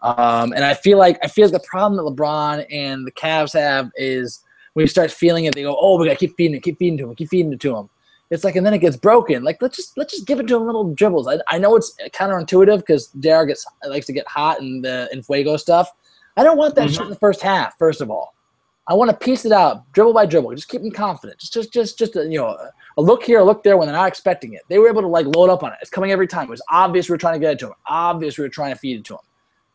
Um, and I feel like I feel like the problem that LeBron and the Cavs have is when you start feeling it, they go, "Oh, we got to keep feeding it, keep feeding to him, keep feeding it to him." It's like, and then it gets broken. Like let's just let's just give it to him little dribbles. I, I know it's counterintuitive because Dare gets likes to get hot and the in fuego stuff. I don't want that Mhm. shit in the first half. First of all, I want to piece it out, dribble by dribble. Just keep them confident. Just, just, just, just a, you know, a, a look here, a look there when they're not expecting it. They were able to like load up on it. It's coming every time. It was obvious we were trying to get it to them. Obvious we were trying to feed it to them.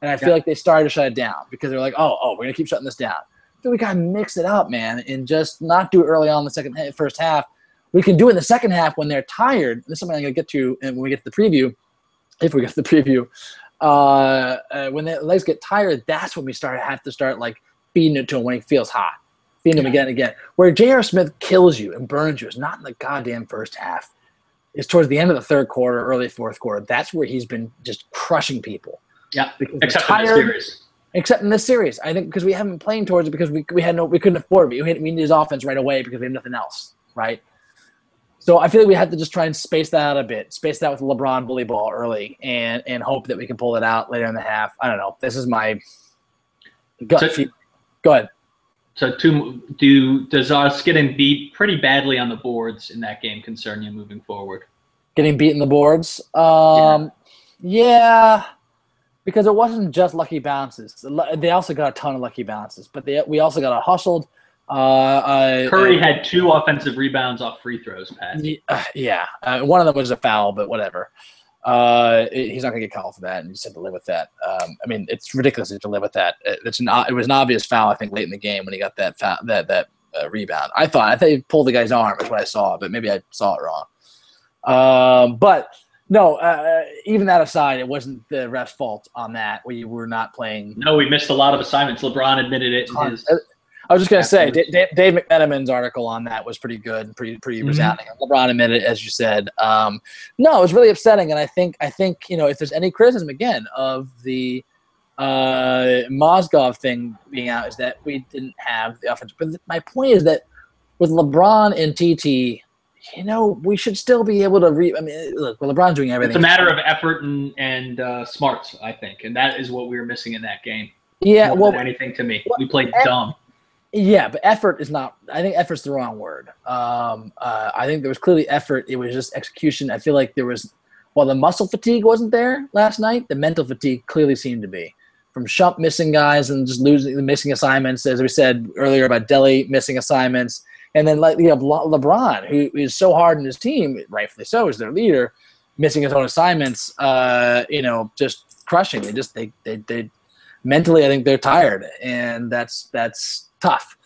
And I feel Yeah. like they started to shut it down because they're like, oh, oh, we're gonna keep shutting this down. So we gotta mix it up, man, and just not do it early on in the second first half. We can do it in the second half when they're tired. This is something I'm gonna get to and when we get to the preview, if we get to the preview. Uh, uh, when their legs get tired, that's when we start have to start like feeding it to him when he feels hot, feeding him again and again. Where J.R. Smith kills you and burns you is not in the goddamn first half. It's towards the end of the third quarter, early fourth quarter. That's where he's been just crushing people. Yeah, Because except for the tired, series. except in this series. I think because we haven't playing towards it because we, we had no we couldn't afford it. We, had, we needed his offense right away because we have nothing else, right? So I feel like we have to just try and space that out a bit, space that with LeBron bully ball early, and and hope that we can pull it out later in the half. I don't know. This is my gut. So- Go ahead. So, two, do does us getting beat pretty badly on the boards in that game concern you moving forward? Getting beat in the boards. Um, yeah. Because it wasn't just lucky bounces. They also got a ton of lucky bounces, but they we also got a hustled. Uh, uh, Curry uh, had two offensive rebounds off free throws, Pat. Uh, yeah, uh, one of them was a foul, but whatever. Uh, it- he's not gonna get called for that, and you just have to live with that. Um, I mean, it's ridiculous to live with that. It- It's an, it was an obvious foul, I think, late in the game when he got that foul, that that uh, rebound. I thought I thought he pulled the guy's arm. Is what I saw, but maybe I saw it wrong. Um, but no, uh, even that aside, it wasn't the ref's fault on that. We were not playing. No, we missed a lot of assignments. LeBron admitted it his. I was just gonna say, Dave, Dave McMenamin's article on that was pretty good, pretty pretty Mhm. resounding. LeBron admitted, it, as you said. Um, no, it was really upsetting, and I think I think you know if there's any criticism again of the uh, Mozgov thing being out is that we didn't have the offense. But my point is that with LeBron and TT, you know, we should still be able to re. I mean, look, well, LeBron's doing everything. It's a matter of effort and and uh, smarts, I think, and that is what we were missing in that game. yeah, more well, anything to me, Well, we played dumb. Yeah, but effort is not. I think effort's the wrong word. Um, uh, I think there was clearly effort. It was just execution. I feel like there was, while the muscle fatigue wasn't there last night, the mental fatigue clearly seemed to be from Shump missing guys and just losing, the missing assignments. As we said earlier about Delly missing assignments, and then like you have Le- LeBron, who is so hard in his team, rightfully so, as their leader, missing his own assignments. Uh, you know, just crushing. They just they they they mentally, I think they're tired, and that's that's tough.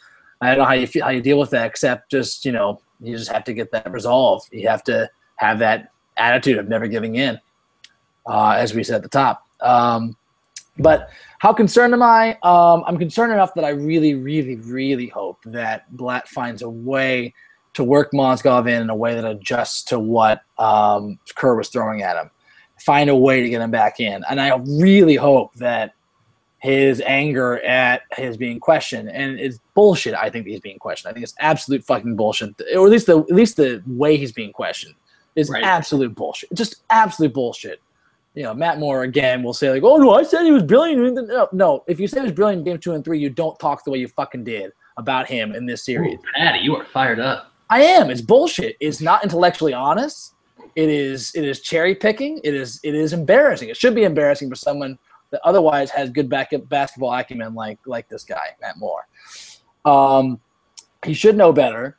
I don't know how you feel, how you deal with that, except just you know you just have to get that resolve. You have to have that attitude of never giving in, uh, as we said at the top. Um, but how concerned am I? Um, I'm concerned enough that I really, really, really hope that Blatt finds a way to work Mozgov in in a way that adjusts to what um, Kerr was throwing at him. Find a way to get him back in, and I really hope that his anger at his being questioned and it's bullshit. I think he's being questioned. I think it's absolute fucking bullshit, or at least the at least the way he's being questioned is Right. absolute bullshit. Just absolute bullshit. You know, Matt Moore again will say like, "Oh no, I said he was brilliant." No, no. If you say he was brilliant in game two and three, you don't talk the way you fucking did about him in this series. Ooh, Patty, you are fired up. I am. It's bullshit. It's not intellectually honest. It is. It is cherry picking. It is. It is embarrassing. It should be embarrassing for someone that otherwise has good back basketball acumen, like like this guy, Matt Moore. Um, he should know better.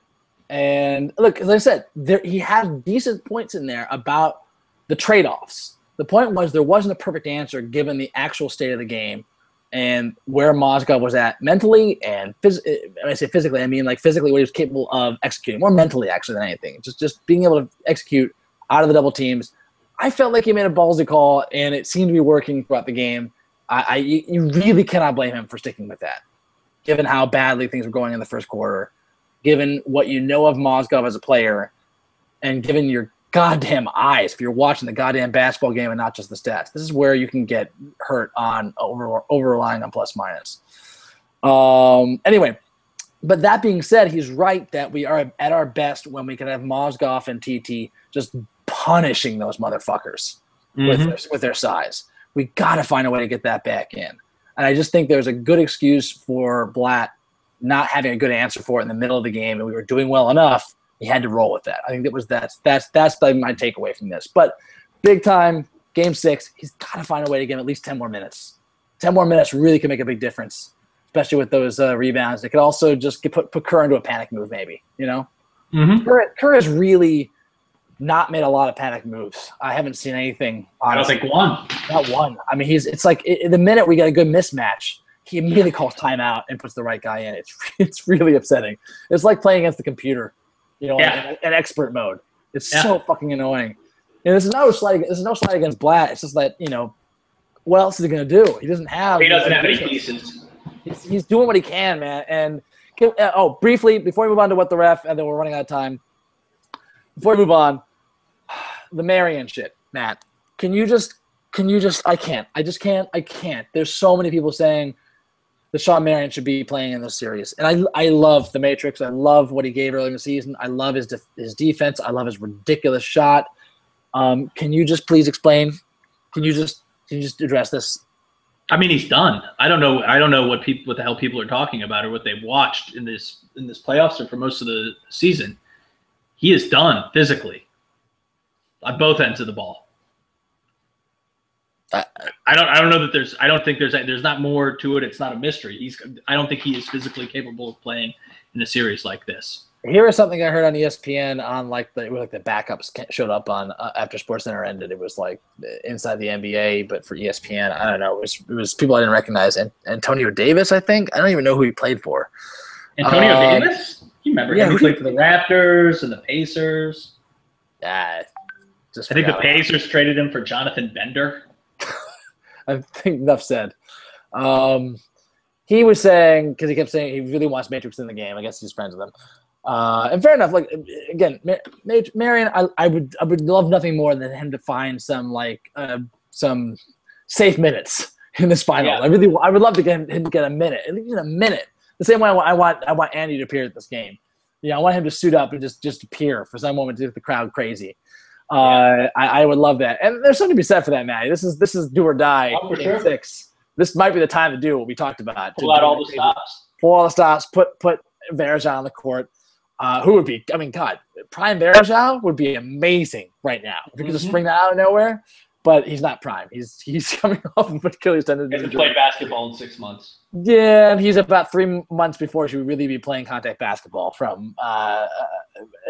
And look, as I said, there he had decent points in there about the trade offs. The point was there wasn't a perfect answer given the actual state of the game and where Mozgov was at mentally and phys- I say physically, I mean like physically what he was capable of executing, more mentally actually than anything. Just just being able to execute out of the double teams. I felt like he made a ballsy call, and it seemed to be working throughout the game. I, I you really cannot blame him for sticking with that, given how badly things were going in the first quarter, given what you know of Mozgov as a player, and given your goddamn eyes if you're watching the goddamn basketball game and not just the stats. This is where you can get hurt on over over relying on plus minus. Um, anyway, but that being said, he's right that we are at our best when we can have Mozgov and TT just punishing those motherfuckers with, Mhm. their, with their size. We got to find a way to get that back in. And I just think there's a good excuse for Blatt not having a good answer for it in the middle of the game, and we were doing well enough. He had to roll with that. I think that was that's that's that's the, my takeaway from this. But big time game six, he's got to find a way to give him at least ten more minutes. Ten more minutes really can make a big difference, especially with those uh, rebounds. It could also just get, put put Kerr into a panic move, maybe. You know, Mhm. Kerr, Kerr has really not made a lot of panic moves. I haven't seen anything. I don't think one. Not one. I mean, he's. It's like i the minute we get a good mismatch, he immediately calls timeout and puts the right guy in. It's it's really upsetting. It's like playing against the computer, you know, Yeah. in, in expert mode. It's Yeah. so fucking annoying. And this is no slight. This is no slight against Blatt. It's just that you know, what else is he gonna do? He doesn't have. He doesn't have any pieces. He's, he's doing what he can, man. And can, uh, oh, briefly before we move on to what the ref, and then we're running out of time. Before we move on, the Marion shit, Matt. Can you just? Can you just? I can't. I just can't. I can't. There's so many people saying Shawn Marion should be playing in this series, and I I love the Matrix. I love what he gave earlier in the season. I love his def- his defense. I love his ridiculous shot. Um, can you just please explain? Can you just can you just address this? I mean, he's done. I don't know. I don't know what people, what the hell people are talking about, or what they've watched in this in this playoffs or for most of the season. He is done physically on both ends of the ball. I- I don't. I don't know that there's. I don't think there's. There's not more to it. It's not a mystery. He's. I don't think he is physically capable of playing in a series like this. Here is something I heard on ESPN on like the like the backups showed up on uh, after SportsCenter ended. It was like inside the NBA, but for ESPN, I don't know. It was it was people I didn't recognize. And Antonio Davis, I think. I don't even know who he played for. Antonio Um, Davis. You remember yeah, him? He played for the Raptors and the Pacers. Just I think the forgot about it. Pacers traded him for Jonathan Bender. I think enough said. Um, he was saying because he kept saying he really wants Matrix in the game. I guess he's friends with him. Uh, and fair enough. Like again, Ma- Ma- Marion, I, I would I would love nothing more than him to find some like uh, some safe minutes in this final. Yeah. I really I would love to get him, him to get a minute, at least a minute. The same way I want I want I want Andy to appear at this game. Yeah, I want him to suit up and just just appear for some moment to get the crowd crazy. Uh, I, I would love that, and there's something to be said for that, Matty. This is this is do or die. Oh, for game sure. Six. This might be the time to do what we talked about. to Pull out all the crazy stops. pull all the stops, put put Varejao on the court. Uh, who would be? I mean, God, Prime Varejao would be amazing right now. If you could just Mhm. spring that out of nowhere, but he's not prime. He's he's coming off of Achilles tendon He hasn't injury. played basketball in six months. Yeah, and he's about three months before he should really be playing contact basketball. From uh,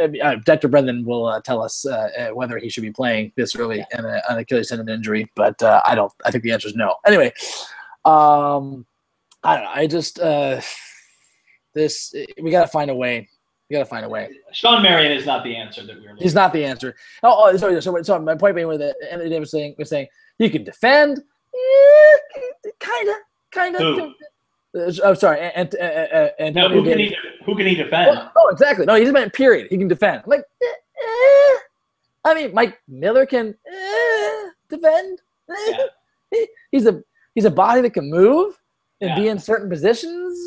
uh, uh, Dr. Brendan will uh, tell us uh, uh, whether he should be playing this early in a, an Achilles tendon injury, but uh, I don't. I think the answer is no. Anyway, um, I don't know. I just uh, this we got to find a way. We got to find a way. Shawn Marion is not the answer that we were looking He's not the answer. Oh, oh sorry, so, so my point being with it, Anthony Davis saying was saying you can defend, kind of, kind Who? I'm sorry, and and and, No, who can he who can he defend? Oh, oh, exactly. No, he's meant period. He can defend. I'm like, eh, eh. I mean, Mike Miller can eh, defend. Eh. He's a he's a body that can move and be in certain positions.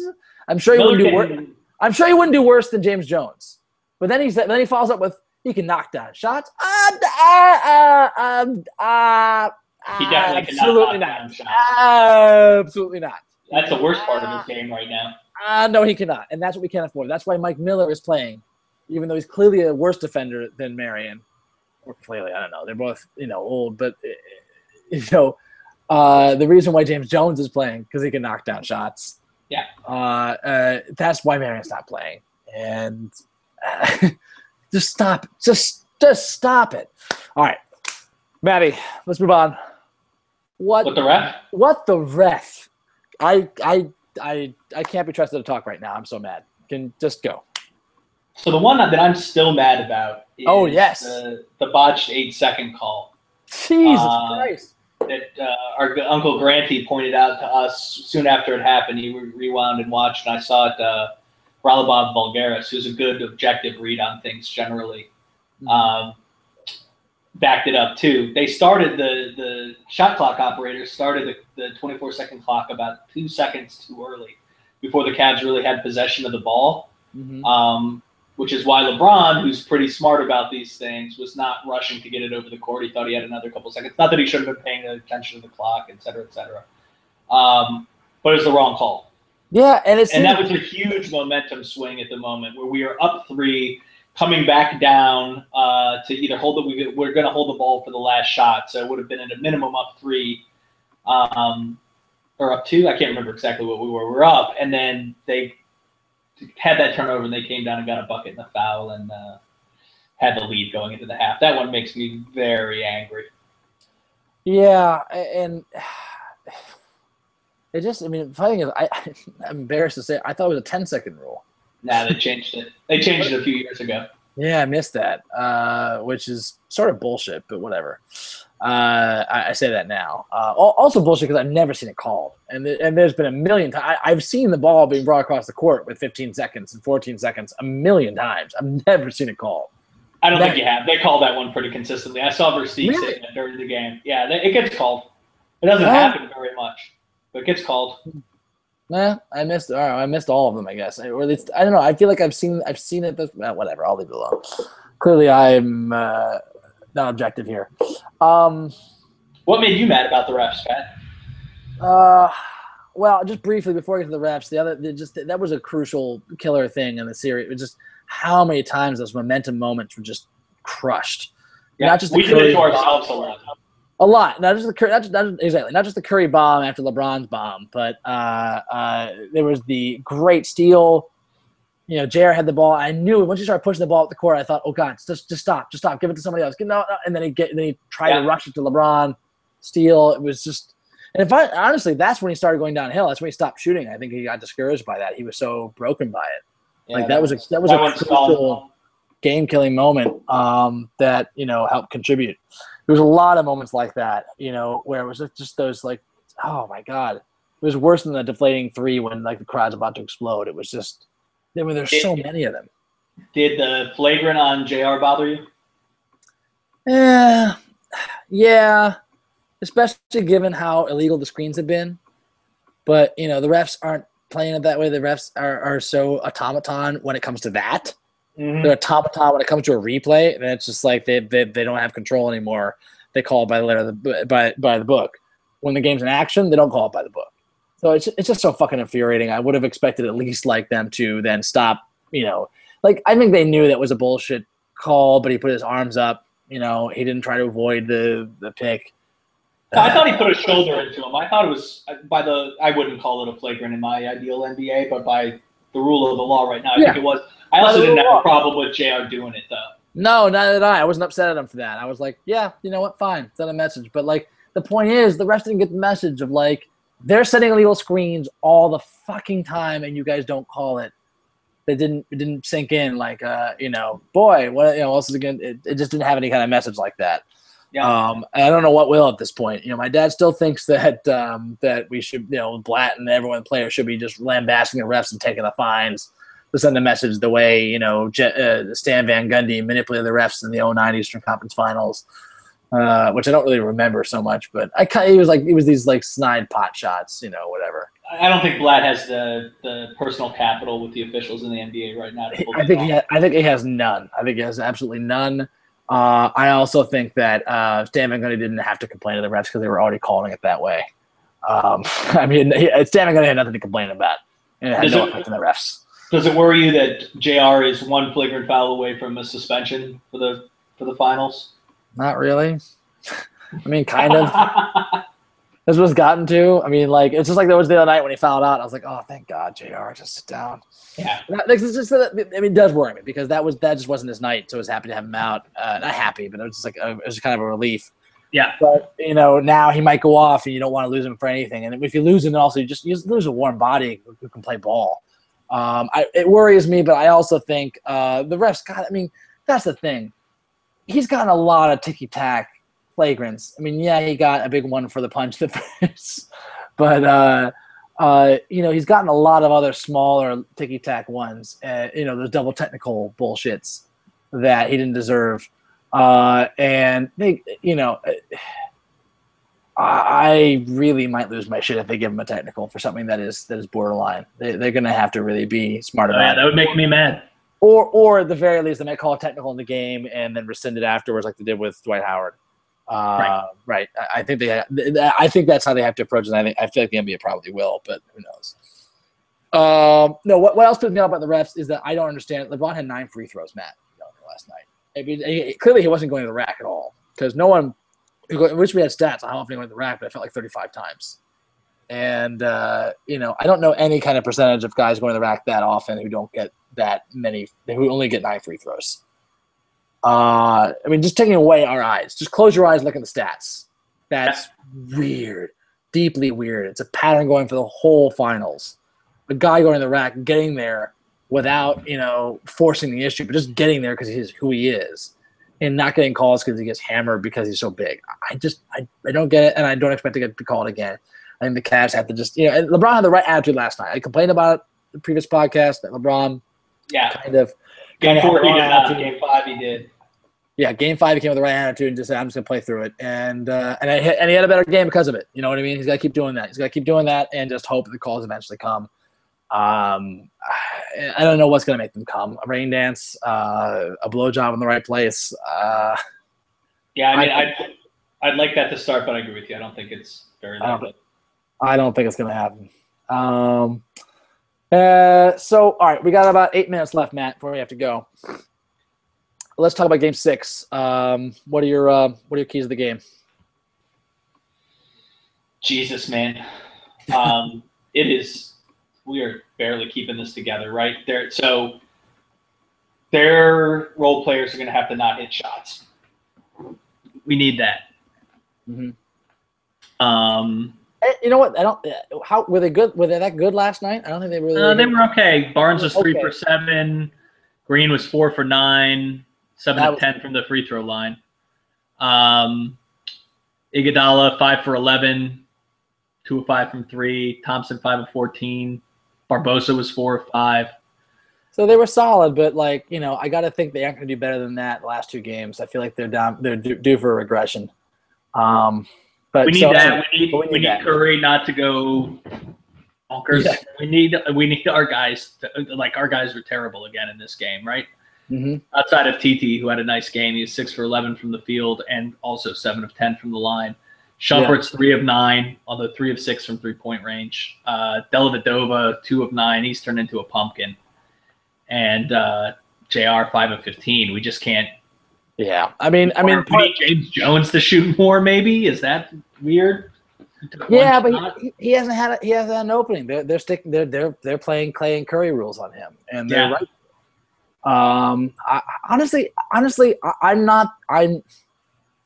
I'm sure he Miller wouldn't do work. I'm sure he wouldn't do worse than James Jones. But then he's then he follows up with he can knock down shots. Ah, ah, ah, um, ah, He definitely cannot absolutely knock not. Absolutely not. That's the worst part of his game right now. Uh, no, he cannot, and that's what we can't afford. That's why Mike Miller is playing, even though he's clearly a worse defender than Marion. Or clearly, I don't know. They're both you know old, but uh, you know uh, the reason why James Jones is playing because he can knock down shots. Yeah. Uh, uh, that's why Marion's not playing, and uh, just stop. Just just stop it. All right, Matty, let's move on. What With the ref? what the ref? I I I I can't be trusted to talk right now. I'm so mad. Can just go. So the one that I'm still mad about is Oh, yes. the, the botched eight second call Jesus Uh, Christ. That uh, our uncle Granty pointed out to us soon after it happened. He rewound and watched, and I saw it. Uh, Haralabob Voulgaris, who's a good objective read on things generally, um, backed it up too. They started the the shot clock operators started the, the 24 second clock about two seconds too early before the Cavs really had possession of the ball. Mhm. um, which is why LeBron, who's pretty smart about these things, was not rushing to get it over the court. He thought he had another couple seconds. Not that he shouldn't have been paying attention to the clock, et cetera, et cetera. Um, but it was the wrong call. Yeah, and it's And that was a huge momentum swing at the moment where we are up three, coming back down uh, to either hold the, we, we're going to hold the ball for the last shot. So it would have been at a minimum up three um, or up two. I can't remember exactly what we were. We were up. And then they had that turnover and they came down and got a bucket and a foul and uh, had the lead going into the half. That one makes me very angry. yeah, and it just I mean the funny thing is I I'm embarrassed to say I thought it was a 10 second rule. Now they changed it. They changed it a few years ago. Yeah, I missed that, uh, which is sort of bullshit, but whatever. Uh, I, I say that now. Uh, also bullshit because I've never seen it called, and th- and there's been a million times. I've seen the ball being brought across the court with 15 seconds and 14 seconds a million times. I've never seen it called. I don't think you have. They call that one pretty consistently. I saw Versteeg Really? say that during the game. Yeah, they, it gets called. It doesn't happen very much, but it gets called. Nah, I missed. I missed all of them. I guess, or at least I don't know. I feel like I've seen. I've seen it. But whatever. I'll leave it alone. Clearly, I'm uh, not objective here. Um, What made you mad about the refs, Pat? Uh, well, just briefly before I get to the refs, the other the just that was a crucial killer thing in the series. It was just how many times those momentum moments were just crushed. Not just the we did Curry it to ourselves a lot. A lot, not just the Curry, not just, not just exactly, not just the Curry bomb after LeBron's bomb, but uh, uh, there was the great steal. You know, JR had the ball. I knew once he started pushing the ball up the court, I thought, "Oh God, just just stop, just stop, give it to somebody else." Get no, no. and then he get, then he tried Yeah. to rush it to LeBron, steal. It was just, and if I honestly, that's when he started going downhill. That's when he stopped shooting. I think he got discouraged by that. He was so broken by it. Yeah, Like, that was a- that was a crucial- game killing moment um, that you know helped contribute. There was a lot of moments like that, you know, where it was just those like, oh my god, it was worse than the deflating three when like the crowd's about to explode. It was just, I mean, there's so many of them. Did the flagrant on Jr. bother you? Yeah, yeah, especially given how illegal the screens have been. But you know, the refs aren't playing it that way. The refs are, are so automaton when it comes to that. Mhm. They're automaton when it comes to a replay, and it's just like they, they, they don't have control anymore. They call it by the letter of the by by the book. When the game's in action, they don't call it by the book. So it's it's just so fucking infuriating. I would have expected at least like them to then stop. You know, like I think they knew that was a bullshit call, but he put his arms up. You know, he didn't try to avoid the the pick. I thought he uh, put a shoulder into him. I thought it was by the. I wouldn't call it a flagrant in my ideal NBA, but by the rule of the law right now, I Yeah. think it was. I also didn't have a problem with Jr. doing it though. No, neither did I. I wasn't upset at him for that. I was like, yeah, you know what? Fine. Send a message. But like the point is the rest didn't get the message of like they're setting illegal screens all the fucking time and you guys don't call it. It didn't it didn't sink in like uh, you know, boy, what you know, else is again it, it just didn't have any kind of message like that. Yeah. Um, I don't know what will at this point. You know, my dad still thinks that um, that we should, you know, Blatt and everyone players should be just lambasting the refs and taking the fines to send a message the way you know Je- uh, Stan Van Gundy manipulated the refs in the 09 Eastern Conference Finals, uh, which I don't really remember so much. But I kind it was like it was these like snide pot shots, you know, whatever. I don't think Blatt has the, the personal capital with the officials in the NBA right now. To I think he ha- I think he has none. I think he has absolutely none. Uh, I also think that uh, Stan Van Gundy didn't have to complain to the refs because they were already calling it that way. Um, I mean, he, Stan Van Gundy had nothing to complain about, and it had Is no it- effect on the refs. Does it worry you that Jr. is one flagrant foul away from a suspension for the for the finals? Not really. I mean, kind of. This was gotten to. I mean, like it's just like there was the other night when he found out. I was like, oh, thank God, Jr. Just sit down. yeah. That, like, it's just that, I mean, it does worry me because that was that just wasn't his night. So I was happy to have him out. Uh, not happy, but it was just like a, it was kind of a relief. Yeah. But you know, now he might go off, and you don't want to lose him for anything. And if you lose him, then also you just you just lose a warm body who can play ball. Um, I, it worries me, but I also think uh, the refs. God, I mean, that's the thing. He's gotten a lot of ticky tack flagrants. I mean, yeah, he got a big one for the punch the face, but uh, uh, you know, he's gotten a lot of other smaller ticky tack ones. Uh, you know, those double technical bullshits that he didn't deserve. Uh, and they, you know, I really might lose my shit if they give him a technical for something that is that is borderline. They, they're going to have to really be smart Oh, yeah, about that would make me mad. Or or at the very least, they might call a technical in the game and then rescind it afterwards, like they did with Dwight Howard. Uh, right. right. I- I think they. I think that's how they have to approach it. I think I feel like the NBA probably will, but who knows? Um, no. What, what else pisses me off about the refs is that I don't understand. LeBron had nine free throws, Matt, last night. I clearly he wasn't going to the rack at all because no one. I wish we had stats on how often he went to the rack, but it felt like 35 times. And uh, you know, I don't know any kind of percentage of guys going to the rack that often who don't get that many, who only get nine free throws. Uh, I mean, just taking away our eyes. Just close your eyes, look at the stats. That's weird, deeply weird. It's a pattern going for the whole finals. A guy going to the rack, getting there without you know forcing the issue, but just getting there because he's who he is, and not getting calls because he gets hammered because he's so big. I just I, I don't get it, and I don't expect to get called again. I think the Cavs have to just you know. And LeBron had the right attitude last night. I complained about it the previous podcast that LeBron Yeah. kind of Game four, he did not. Game five, he did. yeah, game five he came with the right attitude and just said, "I'm just gonna play through it," and uh, and I, and he had a better game because of it. You know what I mean? He's got to keep doing that. He's got to keep doing that and just hope the calls eventually come. Um, I don't know what's gonna make them come. A rain dance, uh, a blowjob in the right place. Uh, Yeah, I mean, I- I'd, I'd like that to start, but I agree with you. I don't think it's very likely. I don't think it's gonna happen. Um, uh, so all right, we got about eight minutes left, Matt, before we have to go. Let's talk about Game Six. Um, what are your uh, what are your keys of the game? Jesus, man. Um, it is. We are barely keeping this together, right? There. So their role players are going to have to not hit shots. We need that. Mhm. Um, You know what? I don't. uh, How were they good? Were they that good last night? I don't think they really. uh, they were okay. Barnes was three Okay. for seven. Green was four for nine, seven That of ten from the free throw line. Um, Iguodala five for eleven, two of five from three. Thompson five of fourteen. Barbosa was four of five. So they were solid, but like you know, I got to think they aren't going to do better than that the last two games. I feel like they're down. They're due, due for a regression. Um, but We need so- that. We need we we need need that. Curry not to go bonkers. Yeah. We need we need our guys to, like our guys were terrible again in this game, right? Mhm. outside of TT, who had a nice game. He was six for 11 from the field and also seven of 10 from the line. Shumpert's three of nine, although three of six from three point range. Uh, Dellavedova, two of nine. He's turned into a pumpkin. And uh, JR, five of 15. We just can't. Yeah, I mean, I mean, Or we need James Jones to shoot more, maybe? Is that weird? He took one yeah, but he, he hasn't had a, he hasn't had an opening. They're they're sticking they're they're they're playing Klay and Curry rules on him, and they're Yeah. right. Um, I, I- honestly, honestly, I, I'm not. I'm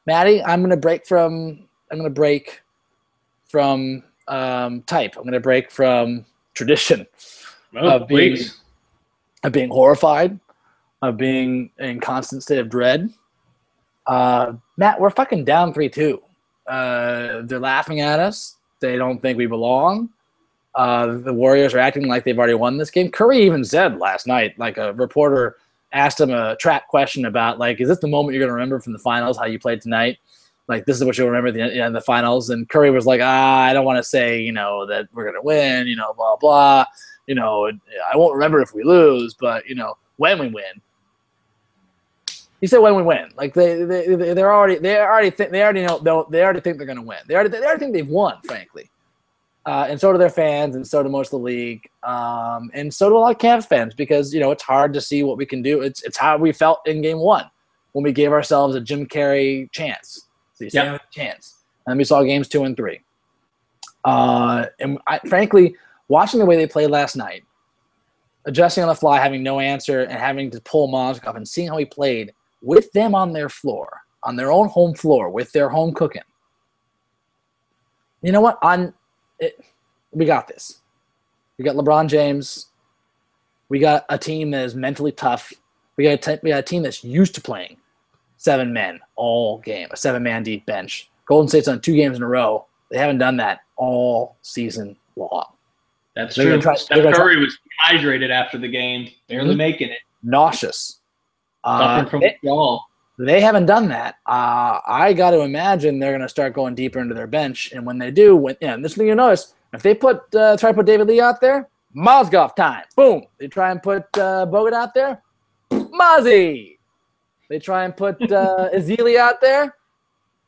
Matty. I'm gonna break from. I'm gonna break from um, type. I'm gonna break from tradition Oh, of being- please. of being horrified, of being in constant state of dread. Uh, Matt, we're fucking down three two. Uh, they're laughing at us. They don't think we belong. Uh, the Warriors are acting like they've already won this game. Curry even said last night, like a reporter asked him a trap question about, like, is this the moment you're going to remember from the finals, how you played tonight? Like, this is what you'll remember the, in the finals. And Curry was like, ah, I don't want to say, you know, that we're going to win, you know, blah, blah. You know, I won't remember if we lose, but, you know, when we win. He said when we win. Like they they they- they're already they already think they already know they already think they're going to win. They already they already think they've won, frankly. Uh, and so do their fans, and so do most of the league, um, and so do a lot of Cavs fans because you know it's hard to see what we can do. It's it's how we felt in Game One when we gave ourselves a Jim Carrey chance, the Yep. chance, and we saw games two and three. Uh, and I, frankly, watching the way they played last night, adjusting on the fly, having no answer, and having to pull Mozgov and seeing how he played with them on their floor, on their own home floor, with their home cooking. You know what? On it, we got this. We got LeBron James. We got a team that is mentally tough. We got a we got a team that's used to playing seven men all game, a seven man deep bench. Golden State's on two games in a row. They haven't done that all season long. That's They're true. try- Steph they're try- Curry was hydrated after the game, barely Mhm. making it. Nauseous. Uh, from they- withdrawal. they haven't done that. Uh, I got to imagine they're going to start going deeper into their bench, and when they do, when yeah, and this thing you notice, if they put uh, try to put David Lee out there, Mozgov time, boom. They try and put uh, Bogut out there, Mozzie. They try and put uh, Ezeli out there.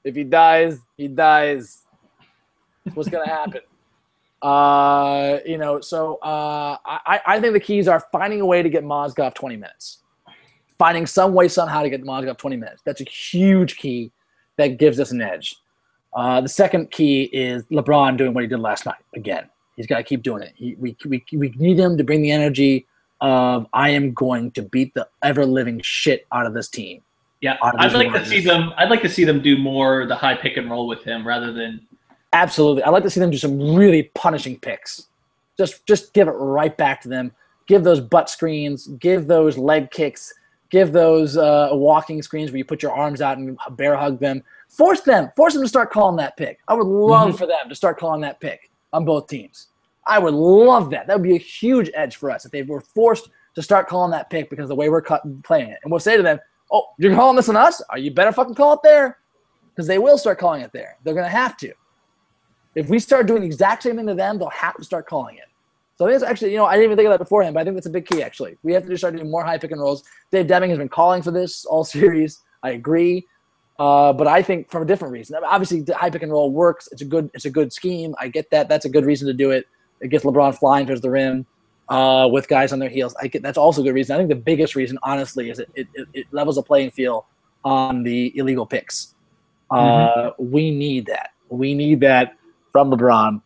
If he dies, he dies. What's going to happen? Uh, you know, so uh, I, I think the keys are finding a way to get Mozgov 20 minutes finding some way somehow to get Mozgov 20 minutes. That's a huge key that gives us an edge. Uh, the second key is LeBron doing what he did last night. Again, he's got to keep doing it. He, we, we, we need him to bring the energy of I am going to beat the ever living shit out of this team. Yeah, I'd like to see them. I'd like to see them do more the high pick and roll with him rather than Absolutely. I'd like to see them do some really punishing picks. Just just give it right back to them. Give those butt screens, give those leg kicks, give those uh, walking screens where you put your arms out and bear hug them. Force them, force them to start calling that pick. I would love for them to start calling that pick on both teams. I would love that. That would be a huge edge for us if they were forced to start calling that pick because of the way we're cut, playing it. And we'll say to them, "Oh, you're calling this on us? Are you better fucking call it there," because they will start calling it there. They're gonna have to. If we start doing the exact same thing to them, they'll have to start calling it. So I think it's actually, you know, I didn't even think of that beforehand, but I think that's a big key actually. We have to just start doing more high pick and rolls. Dave Deming has been calling for this all series. I agree. Uh, but I think from a different reason. I mean, obviously, the high pick and roll works. It's a good, it's a good scheme. I get that. That's a good reason to do it. It gets LeBron flying towards the rim uh, with guys on their heels. I get that's also a good reason. I think the biggest reason, honestly, is it it, it, levels the playing field on the illegal picks. Uh, We need that. We need that from LeBron.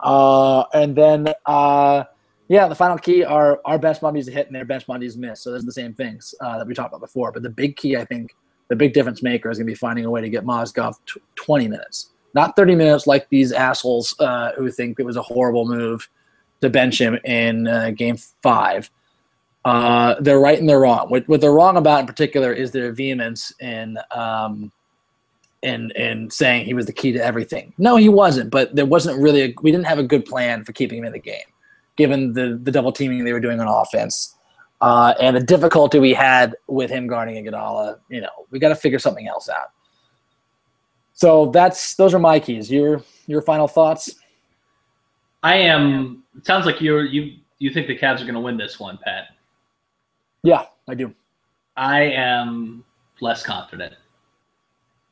Uh, and then, uh, yeah, the final key are our bench to hit and their bench bodies miss. So those are the same things uh, that we talked about before. But the big key, I think, the big difference maker is going to be finding a way to get Mozgov t- 20 minutes, not 30 minutes like these assholes uh, who think it was a horrible move to bench him in uh, game five. Uh, they're right and they're wrong. What, what they're wrong about in particular is their vehemence in um, in in saying he was the key to everything. No, he wasn't. But there wasn't really. A, we didn't have a good plan for keeping him in the game, given the the double teaming they were doing on offense, uh, and the difficulty we had with him guarding Iguodala. You know, we got to figure something else out. So that's those are my keys. Your your final thoughts. I am. It sounds like you're you you think the Cavs are going to win this one, Pat. Yeah, I do. I am less confident.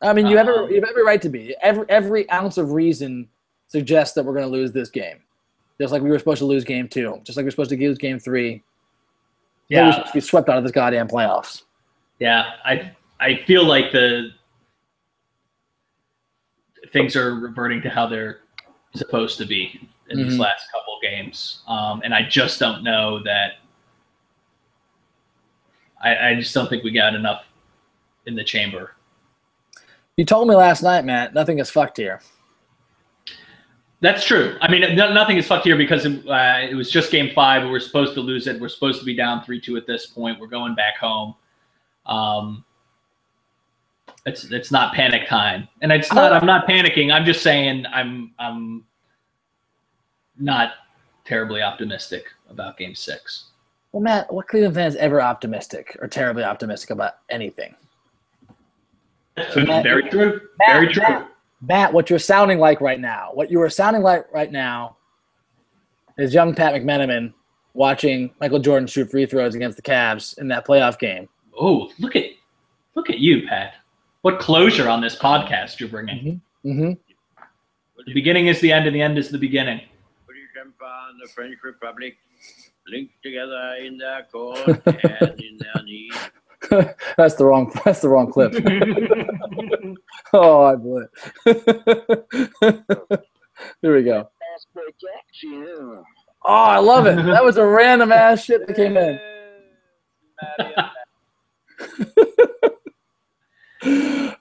I mean, you have Um, every, you have every right to be. Every every ounce of reason suggests that we're going to lose this game, just like we were supposed to lose game two, just like we're supposed to lose game three. Yeah, we're Yeah, supposed to be swept out of this goddamn playoffs. yeah. I I feel like the things are reverting to how they're supposed to be in these Mhm. last couple games, um, and I just don't know that. I, I just don't think we got enough in the chamber. You told me last night, Matt, nothing is fucked here. That's true. I mean, no, nothing is fucked here because uh, it was just game five. We're supposed to lose it. We're supposed to be down three two at this point. We're going back home. Um, it's it's not panic time, and it's not. I'm not panicking. I'm just saying I'm I'm not terribly optimistic about game six. Well, Matt, what Cleveland fans ever optimistic or terribly optimistic about anything? Matt- very true. Matt, very true. Matt, Matt, what you're sounding like right now, what you are sounding like right now, is young Pat McMenamin watching Michael Jordan shoot free throws against the Cavs in that playoff game. Oh, look at look at you, Pat. What closure on this podcast you're bringing. Mm-hmm. The beginning is the end, and the end is the beginning. British Empire and the French Republic linked together in their cause and in their need. that's the wrong. That's the wrong clip. oh, I blew it. Here we go. Oh, I love it. That was a random ass shit that came in.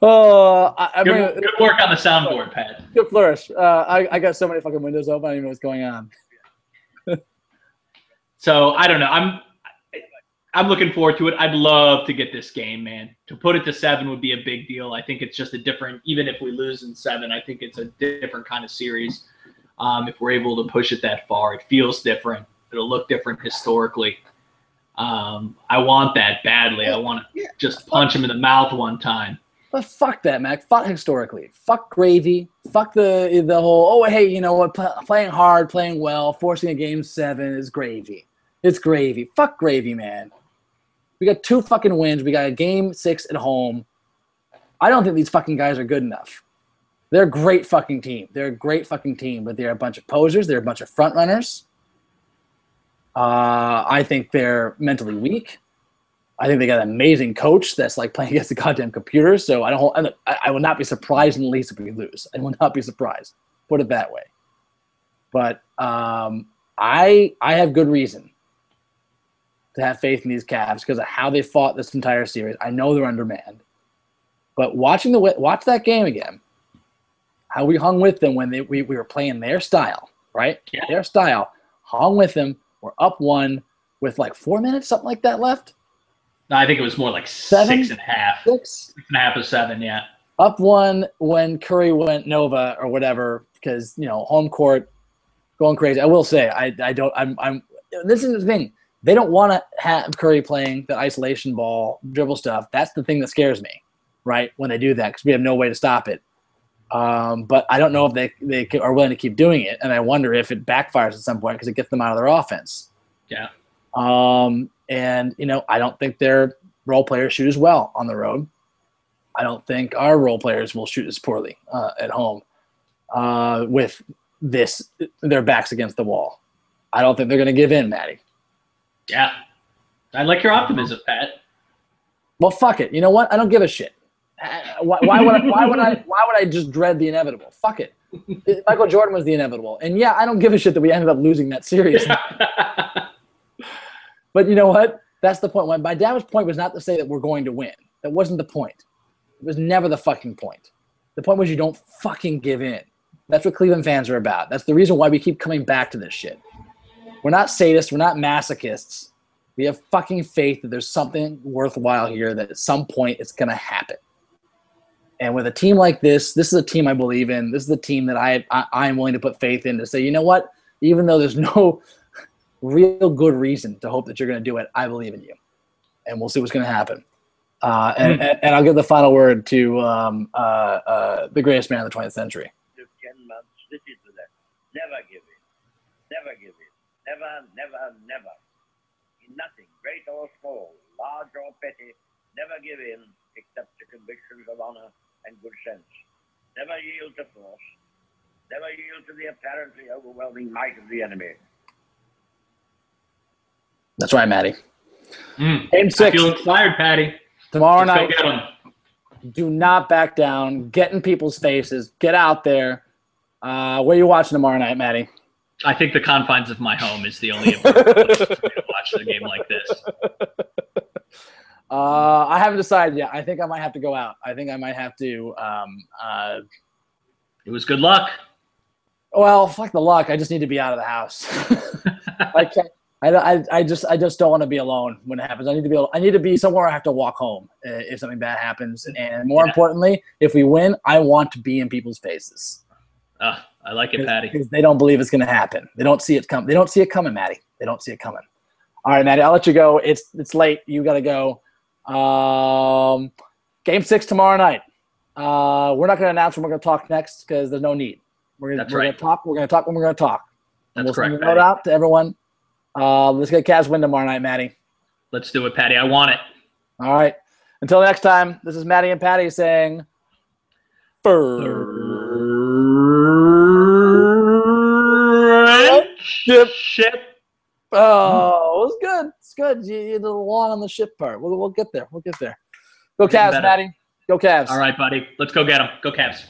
Oh, I, I mean, Good, good work on the soundboard, Pat. good flourish. Uh, I, I got so many fucking windows open. I don't even know what's going on. So I don't know. I'm I'm looking forward to it. I'd love to get this game, man. To put it to seven would be a big deal. I think it's just a different. Even if we lose in seven, I think it's a different kind of series. Um, if we're able to push it that far, it feels different. It'll look different historically. Um, I want that badly. I want to Yeah. just punch him in the mouth one time. But fuck that, Mac. Fuck historically. Fuck gravy. Fuck the the whole. Oh, hey, you know what? Pl- playing hard, playing well, forcing a game seven is gravy. It's gravy. Fuck gravy, man. We got two fucking wins. We got a game six at home. I don't think these fucking guys are good enough. They're a great fucking team. They're a great fucking team, but they're a bunch of posers. They're a bunch of front runners. Uh, I think they're mentally weak. I think they got an amazing coach that's like playing against the goddamn computer. So I don't. I, would not be surprised in the least if we lose. I would not be surprised. Put it that way. But um, I I have good reason to have faith in these Cavs because of how they fought this entire series. I know they're undermanned, but watching the watch that game again, how we hung with them when they, we, we were playing their style, right? Yeah. Their style, hung with them. We're up one with like four minutes, something like that left. No, I think it was more like Seven? six and a half, Six. six and a half of seven. Yeah. up one when Curry went Nova or whatever because you know home court going crazy. I will say I I don't I'm I'm this is the thing they don't want to have Curry playing the isolation ball dribble stuff. That's the thing that scares me, right? When they do that because we have no way to stop it. Um, but I don't know if they they are willing to keep doing it, and I wonder if it backfires at some point because it gets them out of their offense. Yeah. Um, and you know I don't think their role players shoot as well on the road. I don't think our role players will shoot as poorly uh, at home uh, with this their backs against the wall. I don't think they're going to give in, Matty. Yeah. I like your optimism, Pat. Well, fuck it. You know what? I don't give a shit. Uh, Why, why would I, why would I why would I just dread the inevitable? Fuck it. Michael Jordan was the inevitable, and yeah, I don't give a shit that we ended up losing that series. But you know what? That's the point. My dad's point was not to say that we're going to win. That wasn't the point. It was never the fucking point. The point was you don't fucking give in. That's what Cleveland fans are about. That's the reason why we keep coming back to this shit. We're not sadists. We're not masochists. We have fucking faith that there's something worthwhile here that at some point it's going to happen. And with a team like this, this is a team I believe in. This is a team that I, I I'm willing to put faith in to say, you know what? Even though there's no real good reason to hope that you're going to do it, I believe in you, and we'll see what's going to happen. Uh, and, and, and I'll give the final word to um, uh, uh, the greatest man of the 20th century. Just 10 months, this is. Never give in. Never give in. Never, never, never. In nothing, great or small, large or petty, never give in except to convictions of honor and good sense. Never yield to force. Never yield to the apparently overwhelming might of the enemy. That's right, Matty. Mm. Game I six feel inspired, Patty. tomorrow Let's go night. get 'em. Do not back down. Get in people's faces. Get out there. Uh, where are you watching tomorrow night, Matty? I think the confines of my home is the only place to watch a game like this. Uh, I haven't decided yet. I think I might have to go out. I think I might have to. Um, uh, It was good luck. well, fuck the luck. I just need to be out of the house. I can't. I, I, I just I just don't want to be alone when it happens. I need to be I need to be somewhere I have to walk home if something bad happens. And more Yeah. importantly, if we win, I want to be in people's faces Uh, I like it, Patty. because they don't believe it's going to happen. They don't see it come. They don't see it coming, Matty. They don't see it coming. All right, Matty. I'll let you go. It's it's late. You got to go. Um, game six tomorrow night. Uh, we're not going to announce when we're going to talk next because there's no need. We're going That's to right. talk. We're going to talk when we're going to talk. That's we'll correct, send a note out to everyone. Uh, let's get Cavs win tomorrow night, Matty. Let's do it, Patty. I want it. All right. Until next time, this is Matty and Patty saying, Ship. Ship. Oh, it was good. It's good. You, you did a long on the ship part. We'll, we'll get there. We'll get there. Go Cavs. Matty. Go Cavs. All right, buddy. Let's go get them. Go Cavs.